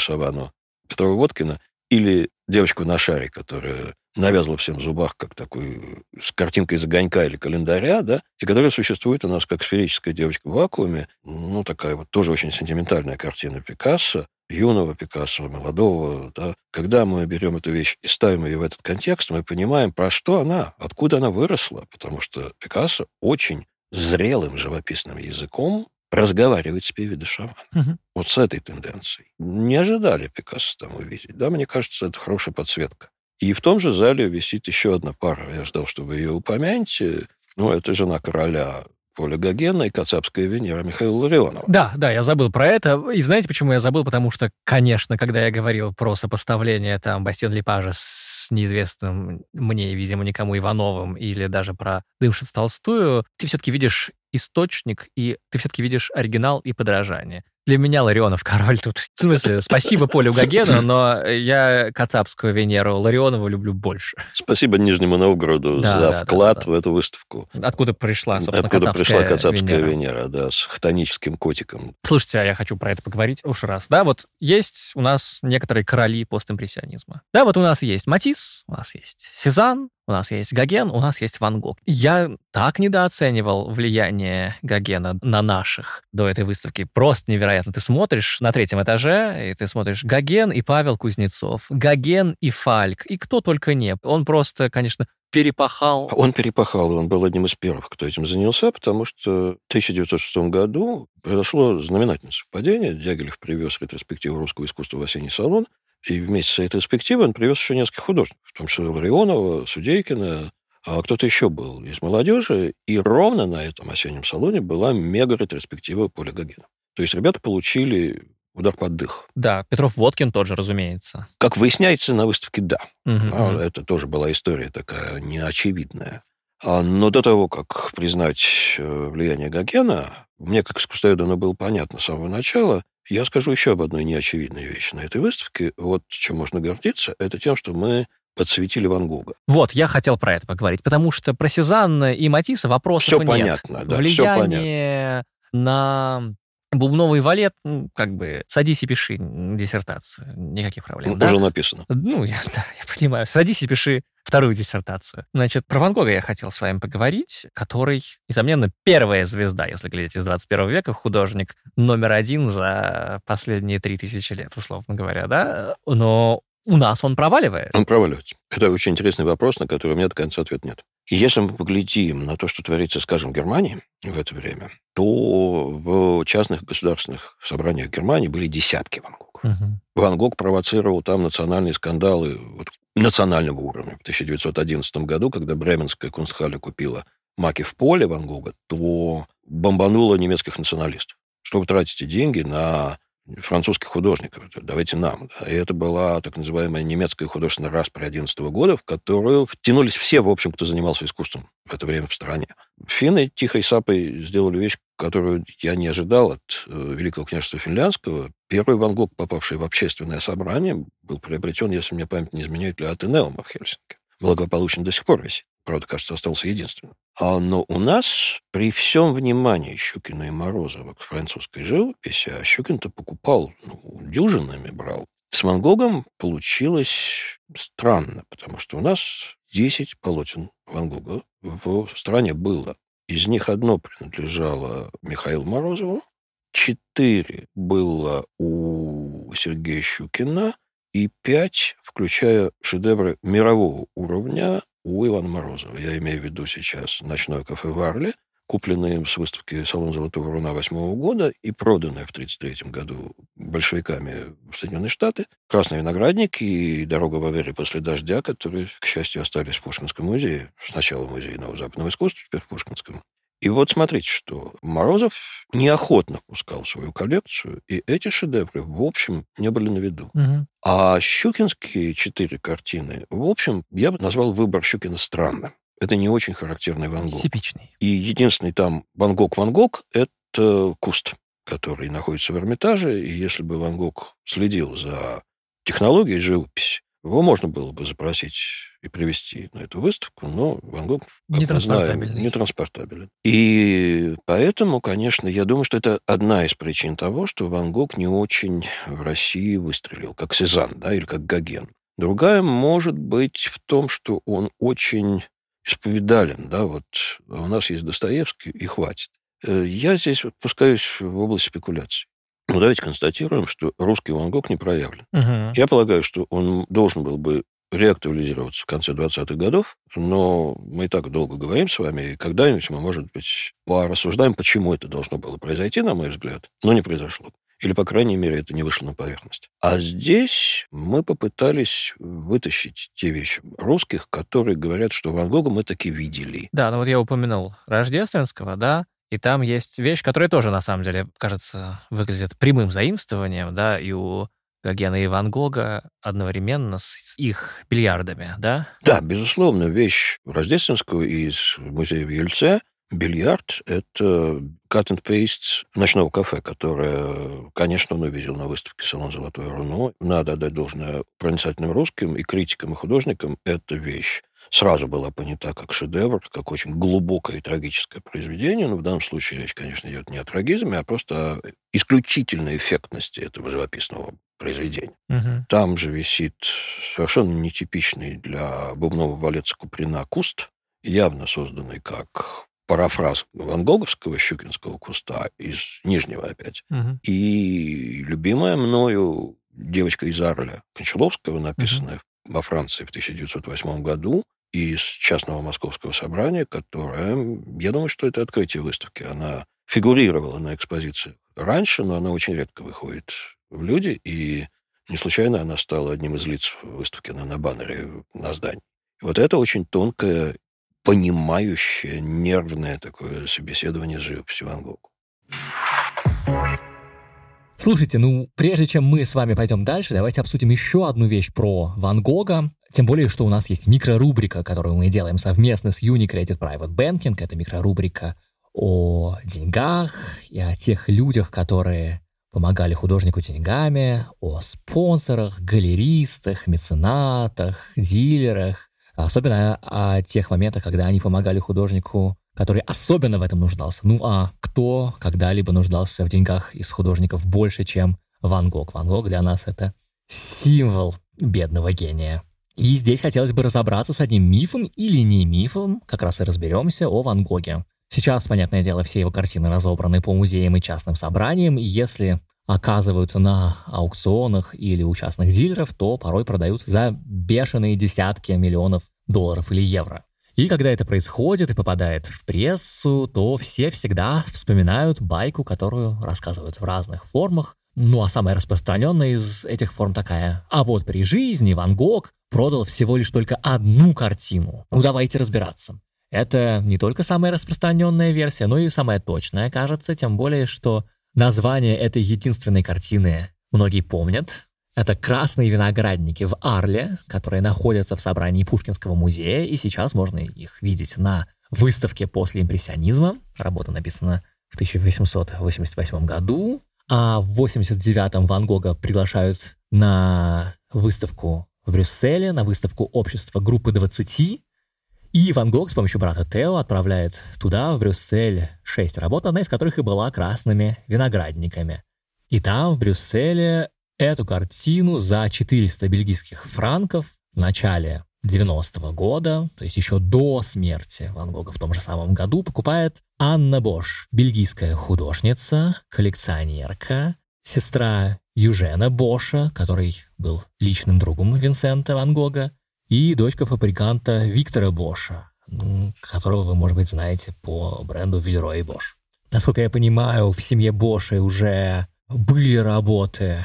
S2: Шавану Петрова Водкина или девочку на шаре, которая навязла всем зубах как такой с картинкой из огонька или календаря, да, и которая существует у нас как сферическая девочка в вакууме, ну, такая вот тоже очень сентиментальная картина Пикассо, юного Пикассо, молодого, да. Когда мы берем эту вещь и ставим ее в этот контекст, мы понимаем, про что она, откуда она выросла, потому что Пикассо очень зрелым живописным языком разговаривает с Шаман.
S1: Мгм.
S2: Вот с этой тенденцией. Не ожидали Пикассо там увидеть. Да, мне кажется, это хорошая подсветка. И в том же зале висит еще одна пара. Я ждал, чтобы ее упомянете. Ну, это жена короля Поля Гогена и Кацапская Венера Михаила Ларионова.
S1: Да, да, я забыл про это. И знаете, почему я забыл? Потому что, конечно, когда я говорил про сопоставление там Бастен Липажа с неизвестным мне, видимо, никому Ивановым или даже про Дымшиц Толстую, ты все-таки видишь источник, и ты все-таки видишь оригинал и подражание. Для меня Ларионов король тут. В смысле, спасибо Полю Гогену, но я Кацапскую Венеру Ларионова люблю больше.
S2: Спасибо Нижнему Новгороду
S1: Да,
S2: за
S1: да, да,
S2: вклад
S1: да.
S2: в эту выставку.
S1: Откуда пришла, собственно,
S2: Откуда пришла
S1: Кацапская
S2: Кацапская
S1: Венера.
S2: Венера, да, с хтоническим котиком.
S1: Слушайте, а я хочу про это поговорить уж раз. Да, вот есть у нас некоторые короли постимпрессионизма. Да, вот у нас есть Матисс, у нас есть Сезанн, у нас есть Гоген, у нас есть Ван Гог. Я так недооценивал влияние Гогена на наших до этой выставки. Просто невероятно. Ты смотришь на третьем этаже, и ты смотришь Гоген и Павел Кузнецов, Гоген и Фальк, и кто только не. Он просто, конечно, перепахал.
S2: Он перепахал, он был одним из первых, кто этим занялся, потому что в 1906 году произошло знаменательное совпадение. Дягилев привез ретроспективу русского искусства в осенний салон, и вместе с этой ретроспективой он привез еще несколько художников, в том числе Ларионова, Судейкина, а кто-то еще был из молодежи, и ровно на этом осеннем салоне была мега-ретроспектива Поля Гогена. То есть ребята получили удар под дых.
S1: Да, Петров Водкин тот же, разумеется.
S2: Как выясняется, на выставке да.
S1: Мгм,
S2: А,
S1: мгм.
S2: Это тоже была история такая неочевидная. А, Но до того, как признать э, влияние Гогена, мне как искусствоведу оно было понятно с самого начала, я скажу еще об одной неочевидной вещи на этой выставке. Вот чем можно гордиться, это тем, что мы подсветили Ван Гога.
S1: Вот, я хотел про это поговорить, потому что про Сезанна и Матисса вопросов
S2: Всё
S1: нет.
S2: понятно, да,
S1: Влияние на бубновый валет, ну, как бы, садись и пиши диссертацию, никаких проблем.
S2: Ну,
S1: да?
S2: Уже написано.
S1: Ну, я, да, я понимаю. Садись и пиши вторую диссертацию. Значит, про Ван Гога я хотел с вами поговорить, который, несомненно, первая звезда, если глядеть из 21 века, художник номер один за последние 3000 лет, условно говоря, да? Но у нас он проваливает.
S2: Он проваливается. Это очень интересный вопрос, на который у меня до конца ответа нет. И если мы поглядим на то, что творится, скажем, в Германии в это время, то в частных государственных собраниях Германии были десятки Ван Гогов.
S1: Мгм.
S2: Ван Гог провоцировал там национальные скандалы вот, национального уровня. В 1911 году, когда Бременская кунстхале купила маки в поле Ван Гога, то бомбануло немецких националистов. Что вы тратите деньги на французских художников? Давайте нам. И это была так называемая немецкая художественная распри 11 года, в которую втянулись все, в общем, кто занимался искусством в это время в стране. Финны тихой сапой сделали вещь, которую я не ожидал от э, Великого княжества Финляндского. Первый Ван Гог, попавший в общественное собрание, был приобретен, если мне память не изменяет, для Атенеума в Хельсинки. Благополучно до сих пор висит. Правда, кажется, остался единственным. А, но у нас при всем внимании Щукина и Морозова к французской живописи, а Щукин-то покупал, ну, дюжинами брал, с Ван Гогом получилось странно, потому что у нас 10 полотен Ван Гога в стране было. Из них одно принадлежало Михаилу Морозову, четыре было у Сергея Щукина и пять, включая шедевры мирового уровня, у Ивана Морозова. Я имею в виду сейчас «Ночное кафе в Арле», купленное им с выставки «Салон Золотого Руна» восьмого года и проданное в 1933 году большевиками в Соединенные Штаты. «Красный виноградник» и «Дорога в Авере после дождя», которые, к счастью, остались в Пушкинском музее. Сначала в Музее нового западного искусства, теперь в Пушкинском. И вот смотрите, что Морозов неохотно пускал свою коллекцию, и эти шедевры, в общем, не были на виду.
S1: Мгм.
S2: А щукинские четыре картины, в общем, я бы назвал выбор Щукина странным. Это не очень характерный Ван Гог.
S1: Типичный.
S2: И единственный там Ван Гог Ван Гог – это куст, который находится в Эрмитаже. И если бы Ван Гог следил за технологией живописи, его можно было бы запросить и привести на эту выставку, но Ван Гог, как
S1: не
S2: мы знаем, не транспортабелен. И поэтому, конечно, я думаю, что это одна из причин того, что Ван Гог не очень в России выстрелил, как Сезанн, да, или как Гоген. Другая может быть в том, что он очень исповедален, да, вот у нас есть Достоевский, и хватит. Э, я здесь пускаюсь в область спекуляций. Но давайте констатируем, что русский Ван Гог не проявлен.
S1: Угу.
S2: Я полагаю, что он должен был бы реактуализироваться в конце 20-х годов, но мы и так долго говорим с вами, и когда-нибудь мы, может быть, порассуждаем, почему это должно было произойти, на мой взгляд, но не произошло. Или, по крайней мере, это не вышло на поверхность. А здесь мы попытались вытащить те вещи русских, которые говорят, что Ван Гога мы таки видели.
S1: Да, ну вот я упомянул Рождественского, да, и там есть вещь, которая тоже, на самом деле, кажется, выглядит прямым заимствованием, да, и у Гогена и Ван Гога одновременно с их бильярдами, да?
S2: Да, безусловно, вещь Рождественского из музея в Ельце Бильярд — это cut and paste ночного кафе, которое, конечно, он увидел на выставке «Салон Золотое руно». Надо отдать должное проницательным русским и критикам, и художникам. Эта вещь сразу была понята как шедевр, как очень глубокое и трагическое произведение. Но в данном случае речь, конечно, идет не о трагизме, а просто о исключительной эффектности этого живописного произведения.
S1: Угу.
S2: Там же висит совершенно нетипичный для бубнового балета Куприна куст, явно созданный как парафраз Ван Гоговского «Щукинского куста» из Нижнего опять.
S1: Угу.
S2: И любимая мною девочка из Арля Кончаловского, написанная угу. во Франции в 1908 году, из частного московского собрания, которое, я думаю, что это открытие выставки. Она фигурировала на экспозиции раньше, но она очень редко выходит в люди, и не случайно она стала одним из лиц выставки на, на баннере на здании. Вот это очень тонкое понимающее, нервное такое собеседование с живописью Ван Гогу.
S1: Слушайте, ну, прежде чем мы с вами пойдем дальше, давайте обсудим еще одну вещь про Ван Гога. Тем более, что у нас есть микрорубрика, которую мы делаем совместно с Unicredit Private Banking. Это микрорубрика о деньгах и о тех людях, которые помогали художнику деньгами, о спонсорах, галеристах, меценатах, дилерах, Особенно о тех моментах, когда они помогали художнику, который особенно в этом нуждался. Ну а кто когда-либо нуждался в деньгах из художников больше, чем Ван Гог? Ван Гог для нас это символ бедного гения. И здесь хотелось бы разобраться с одним мифом или не мифом, как раз и разберемся о Ван Гоге. Сейчас, понятное дело, все его картины разобраны по музеям и частным собраниям, и если оказываются на аукционах или у частных дилеров, то порой продаются за бешеные десятки миллионов долларов или евро. И когда это происходит и попадает в прессу, то все всегда вспоминают байку, которую рассказывают в разных формах. Ну а самая распространенная из этих форм такая. А вот при жизни Ван Гог продал всего лишь только одну картину. Ну давайте разбираться. Это не только самая распространенная версия, но и самая точная, кажется, тем более, что Название этой единственной картины многие помнят. Это «Красные виноградники» в Арле, которые находятся в собрании Пушкинского музея, и сейчас можно их видеть на выставке после импрессионизма. Работа написана в 1888 году, а в 89-м Ван Гога приглашают на выставку в Брюсселе, на выставку общества группы 20, и Ван Гог с помощью брата Тео отправляет туда, в Брюссель, шесть работ, одна из которых и была красными виноградниками. И там, в Брюсселе, эту картину за 400 бельгийских франков в начале 90-го года, то есть еще до смерти Ван Гога в том же самом году, покупает Анна Бош, бельгийская художница, коллекционерка, сестра Южена Боша, который был личным другом Винсента Ван Гога, и дочка фабриканта Виктора Боша, которого вы, может быть, знаете по бренду Вильрой и Бош. Насколько я понимаю, в семье Боша уже были работы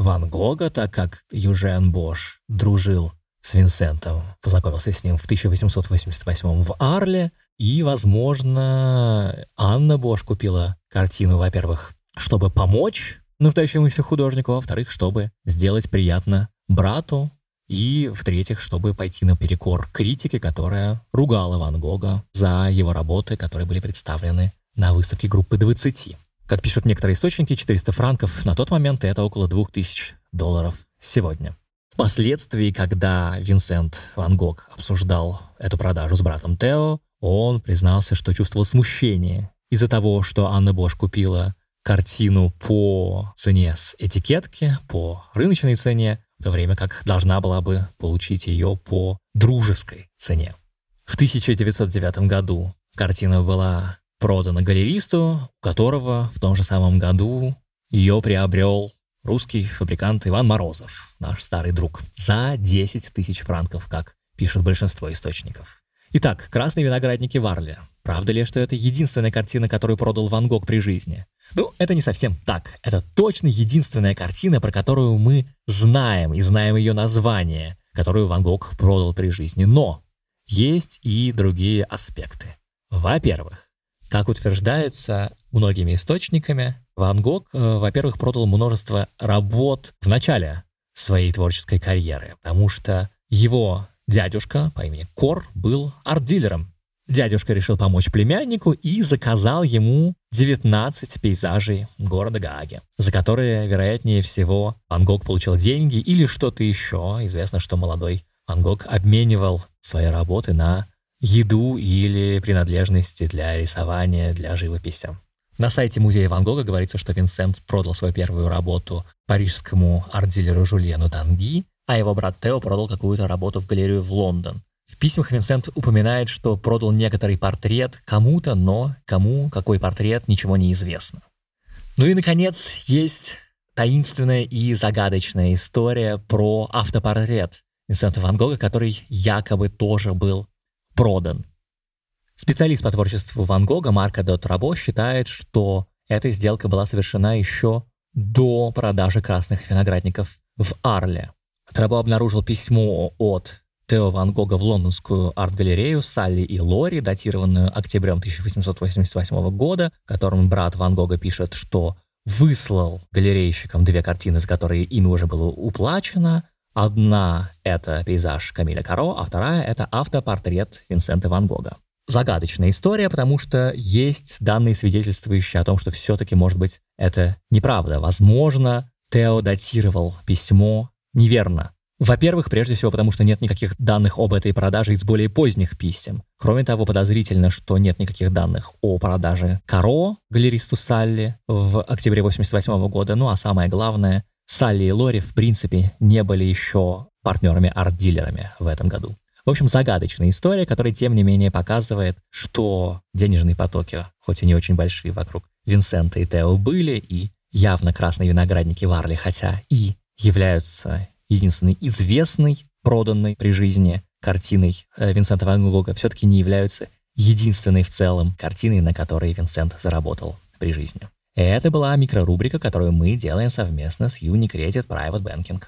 S1: Ван Гога, так как Южен Бош дружил с Винсентом, познакомился с ним в 1888 в Арле, и, возможно, Анна Бош купила картину, во-первых, чтобы помочь нуждающемуся художнику, во-вторых, чтобы сделать приятно брату, И, в-третьих, чтобы пойти наперекор критике, которая ругала Ван Гога за его работы, которые были представлены на выставке группы 20. Как пишут некоторые источники, 400 франков на тот момент это около 2000 долларов сегодня. Впоследствии, когда Винсент Ван Гог обсуждал эту продажу с братом Тео, он признался, что чувствовал смущение из-за того, что Анна Бош купила картину по цене с этикетки, по рыночной цене, в то время как должна была бы получить ее по дружеской цене. В 1909 году картина была продана галеристу, у которого в том же самом году ее приобрел русский фабрикант Иван Морозов, наш старый друг, за 10 тысяч франков, как пишет большинство источников. Итак, «Красные виноградники Варли». Правда ли, что это единственная картина, которую продал Ван Гог при жизни? Ну, это не совсем так. Это точно единственная картина, про которую мы знаем и знаем ее название, которую Ван Гог продал при жизни. Но есть и другие аспекты. Во-первых, как утверждается многими источниками, Ван Гог, э, во-первых, продал множество работ в начале своей творческой карьеры, потому что его Дядюшка по имени Кор был арт-дилером. Дядюшка решил помочь племяннику и заказал ему 19 пейзажей города Гааги, за которые, вероятнее всего, Ван Гог получил деньги или что-то еще. Известно, что молодой Ван Гог обменивал свои работы на еду или принадлежности для рисования, для живописи. На сайте музея Ван Гога говорится, что Винсент продал свою первую работу парижскому арт-дилеру Жульену Танги а его брат Тео продал какую-то работу в галерею в Лондон. В письмах Винсент упоминает, что продал некоторый портрет кому-то, но кому какой портрет ничего не известно. Ну и, наконец, есть таинственная и загадочная история про автопортрет Винсента Ван Гога, который якобы тоже был продан. Специалист по творчеству Ван Гога Марко Дот Рабо считает, что эта сделка была совершена еще до продажи красных виноградников в Арле. Трабо обнаружил письмо от Тео Ван Гога в лондонскую арт-галерею Салли и Лори, датированную октябрем 1888 года, в котором брат Ван Гога пишет, что выслал галерейщикам две картины, с которыми ими уже было уплачено. Одна — это пейзаж Камиля Каро, а вторая — это автопортрет Винсента Ван Гога. Загадочная история, потому что есть данные, свидетельствующие о том, что все-таки, может быть, это неправда. Возможно, Тео датировал письмо неверно. Во-первых, прежде всего, потому что нет никаких данных об этой продаже из более поздних писем. Кроме того, подозрительно, что нет никаких данных о продаже Каро галеристу Салли в октябре 88 года. Ну а самое главное, Салли и Лори, в принципе, не были еще партнерами-арт-дилерами в этом году. В общем, загадочная история, которая, тем не менее, показывает, что денежные потоки, хоть и не очень большие вокруг Винсента и Тео были, и явно красные виноградники Варли, хотя и являются единственной известной, проданной при жизни картиной э, Винсента Ван Гога, все-таки не являются единственной в целом картиной, на которой Винсент заработал при жизни. Это была микрорубрика, которую мы делаем совместно с Unicredit Private Banking.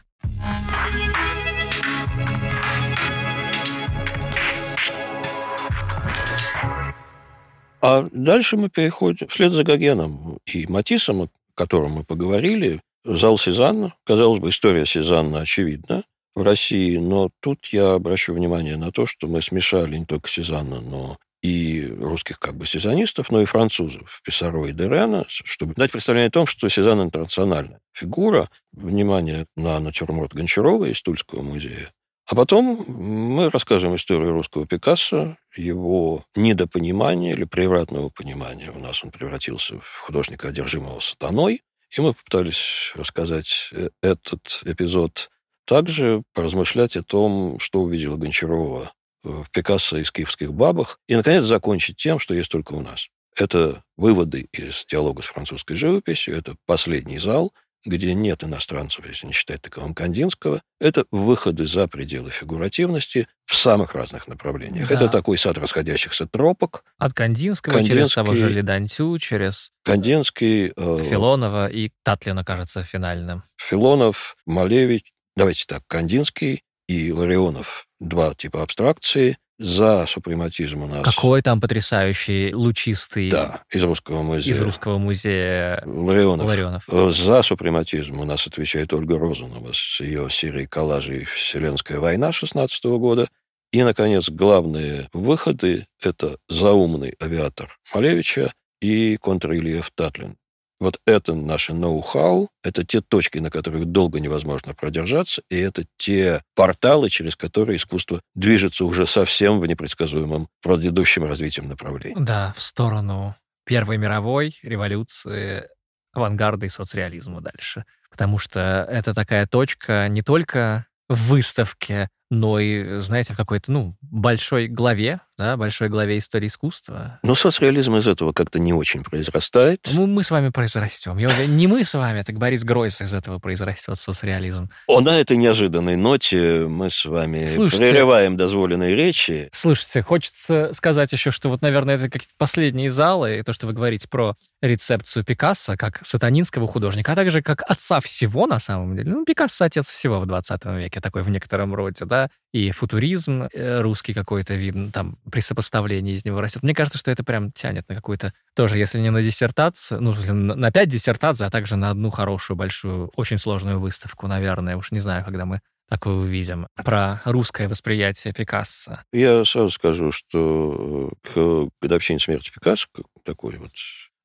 S2: А дальше мы переходим вслед за Гогеном и Матисом, о котором мы поговорили, Зал Сезанна. Казалось бы, история Сезанна очевидна в России, но тут я обращу внимание на то, что мы смешали не только Сезанна, но и русских как бы сезонистов, но и французов, Писаро и Дерена, чтобы дать представление о том, что Сезанн интернациональная фигура. Внимание на натюрморт Гончарова из Тульского музея. А потом мы рассказываем историю русского Пикассо, его недопонимания или превратного понимания. У нас он превратился в художника, одержимого сатаной, и мы попытались рассказать э, этот эпизод также, поразмышлять о том, что увидела Гончарова в Пикассо и скифских бабах, и, наконец, закончить тем, что есть только у нас. Это выводы из диалога с французской живописью, это последний зал, где нет иностранцев, если не считать таковым Кандинского, это выходы за пределы фигуративности в самых разных направлениях. Да. Это такой сад расходящихся тропок.
S1: От Кандинского Кандинский, через того же Ледантю, через
S2: Кандинский, э,
S1: Филонова и Татлина, кажется, финальным.
S2: Филонов, Малевич, давайте так, Кандинский и Ларионов. Два типа абстракции. За супрематизм у нас...
S1: Какой там потрясающий лучистый...
S2: Да, из русского музея.
S1: Из русского музея
S2: Ларионов.
S1: Ларионов.
S2: За супрематизм у нас отвечает Ольга Розанова с ее серией коллажей «Вселенская война» 16 года. И, наконец, главные выходы – это «Заумный авиатор» Малевича и «Контррельеф Татлин». Вот это наше ноу-хау, это те точки, на которых долго невозможно продержаться, и это те порталы, через которые искусство движется уже совсем в непредсказуемом предыдущем развитием направлении.
S1: Да, в сторону Первой мировой революции, авангарда и соцреализма дальше. Потому что это такая точка не только в выставке, но и, знаете, в какой-то, ну, большой главе, да, большой главе истории искусства.
S2: Но соцреализм из этого как-то не очень произрастает.
S1: Ну, мы с вами произрастем. Я уверен, не мы с вами, так Борис Гройс из этого произрастет соцреализм.
S2: О, на этой неожиданной ноте мы с вами Слушайте, прерываем дозволенные речи.
S1: Слушайте, хочется сказать еще, что вот, наверное, это какие-то последние залы, и то, что вы говорите про рецепцию Пикассо как сатанинского художника, а также как отца всего на самом деле. Ну, Пикассо отец всего в 20 веке, такой в некотором роде, да, и футуризм э, русский какой-то видно, там при сопоставлении из него растет. Мне кажется, что это прям тянет на какую-то, тоже, если не на диссертацию, ну, на пять диссертаций, а также на одну хорошую, большую, очень сложную выставку, наверное. Уж не знаю, когда мы такое увидим, про русское восприятие Пикассо.
S2: Я сразу скажу, что к годовщине смерти Пикассо, такой вот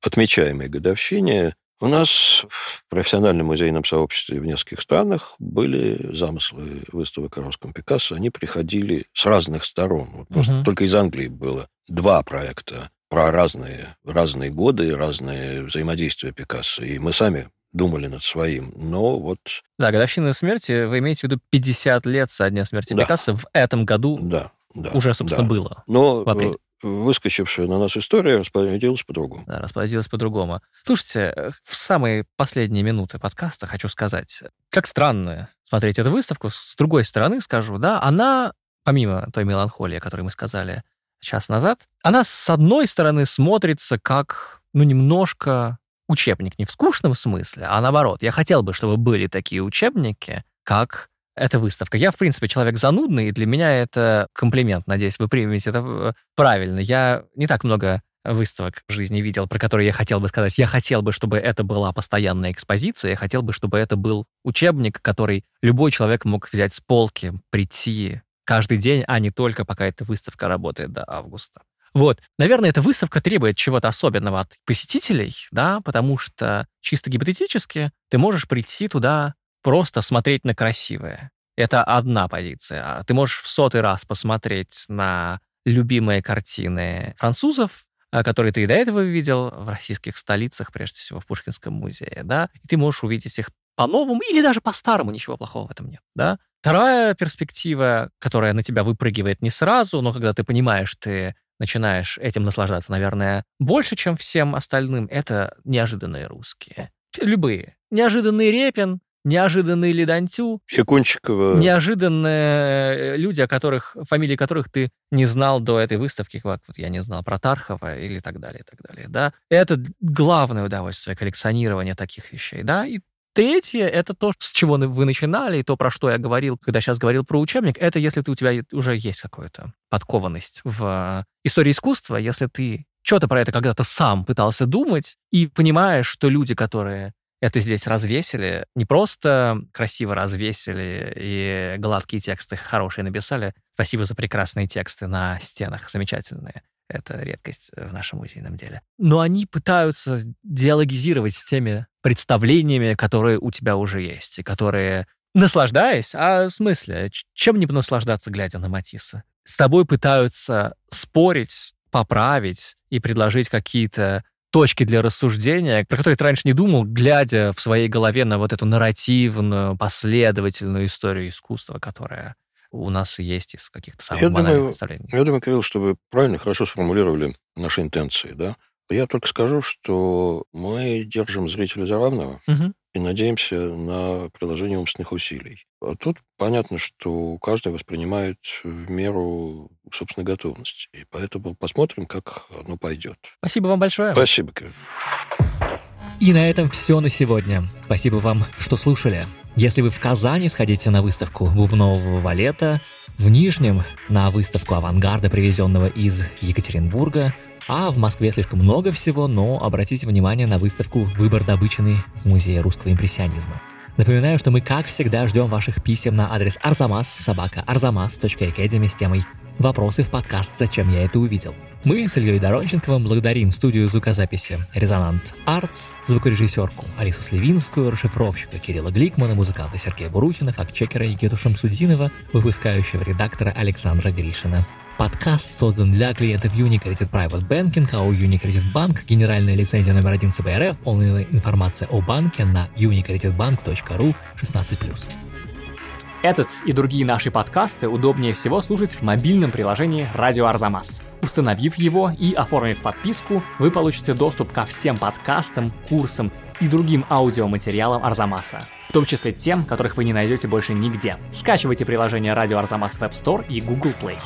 S2: отмечаемой годовщине, у нас в профессиональном музейном сообществе в нескольких странах были замыслы выставок о русском Пикассо. Они приходили с разных сторон. Вот просто угу. только из Англии было два проекта про разные, разные годы, разные взаимодействия Пикассо. И мы сами думали над своим. Но вот...
S1: Да, годовщина смерти, вы имеете в виду 50 лет со дня смерти да. Пикассо в этом году
S2: да, да,
S1: уже, собственно,
S2: да.
S1: было.
S2: Но выскочившая на нас история распорядилась по-другому.
S1: Да, распорядилась по-другому. Слушайте, в самые последние минуты подкаста хочу сказать, как странно смотреть эту выставку. С другой стороны скажу, да, она, помимо той меланхолии, о которой мы сказали час назад, она, с одной стороны, смотрится как, ну, немножко учебник не в скучном смысле, а наоборот. Я хотел бы, чтобы были такие учебники, как эта выставка. Я, в принципе, человек занудный, и для меня это комплимент. Надеюсь, вы примете это э, правильно. Я не так много выставок в жизни видел, про которые я хотел бы сказать. Я хотел бы, чтобы это была постоянная экспозиция, я хотел бы, чтобы это был учебник, который любой человек мог взять с полки, прийти каждый день, а не только пока эта выставка работает до августа. Вот. Наверное, эта выставка требует чего-то особенного от посетителей, да, потому что чисто гипотетически ты можешь прийти туда просто смотреть на красивое. Это одна позиция. А ты можешь в сотый раз посмотреть на любимые картины французов, а, которые ты и до этого видел в российских столицах, прежде всего в Пушкинском музее, да, и ты можешь увидеть их по-новому или даже по-старому, ничего плохого в этом нет, да. Вторая перспектива, которая на тебя выпрыгивает не сразу, но когда ты понимаешь, ты начинаешь этим наслаждаться, наверное, больше, чем всем остальным, это неожиданные русские. Любые. Неожиданный Репин, неожиданный Ледантю.
S2: Якунчикова.
S1: Неожиданные э, люди, о которых, фамилии которых ты не знал до этой выставки, как вот я не знал про Тархова или так далее, и так далее, да. Это главное удовольствие коллекционирования таких вещей, да. И Третье — это то, с чего вы начинали, и то, про что я говорил, когда сейчас говорил про учебник, это если ты, у тебя уже есть какая-то подкованность в истории искусства, если ты что-то про это когда-то сам пытался думать и понимаешь, что люди, которые это здесь развесили. Не просто красиво развесили и гладкие тексты хорошие написали. Спасибо за прекрасные тексты на стенах, замечательные. Это редкость в нашем музейном деле. Но они пытаются диалогизировать с теми представлениями, которые у тебя уже есть, и которые, наслаждаясь, а в смысле, чем не наслаждаться, глядя на Матисса? С тобой пытаются спорить, поправить и предложить какие-то точки для рассуждения, про которые ты раньше не думал, глядя в своей голове на вот эту нарративную, последовательную историю искусства, которая у нас есть из каких-то самых я банальных думаю, представлений.
S2: Я думаю, Кирилл, что вы правильно, хорошо сформулировали наши интенции, да? Я только скажу, что мы держим зрителя за равного угу. И надеемся на приложение умственных усилий. А тут понятно, что у каждого воспринимает в меру собственной готовности. И поэтому посмотрим, как оно пойдет.
S1: Спасибо вам большое.
S2: Спасибо, Кирилл.
S1: И на этом все на сегодня. Спасибо вам, что слушали. Если вы в Казани сходите на выставку бубнового валета, в Нижнем на выставку авангарда, привезенного из Екатеринбурга, а в Москве слишком много всего, но обратите внимание на выставку «Выбор добыченный» в Музее русского импрессионизма. Напоминаю, что мы, как всегда, ждем ваших писем на адрес arzamas собака arzamas.academy с темой «Вопросы в подкаст «Зачем я это увидел?». Мы с Ильей Доронченковым благодарим студию звукозаписи «Резонант Артс», звукорежиссерку Алису Сливинскую, расшифровщика Кирилла Гликмана, музыканта Сергея Бурухина, фактчекера Никиту Шамсудинова, выпускающего редактора Александра Гришина. Подкаст создан для клиентов Unicredit Private Banking, а у Unicredit Bank генеральная лицензия номер один ЦБРФ, полная информация о банке на unicreditbank.ru 16+.
S3: Этот и другие наши подкасты удобнее всего слушать в мобильном приложении «Радио Арзамас». Установив его и оформив подписку, вы получите доступ ко всем подкастам, курсам и другим аудиоматериалам Арзамаса, в том числе тем, которых вы не найдете больше нигде. Скачивайте приложение «Радио Арзамас» в App Store и Google Play.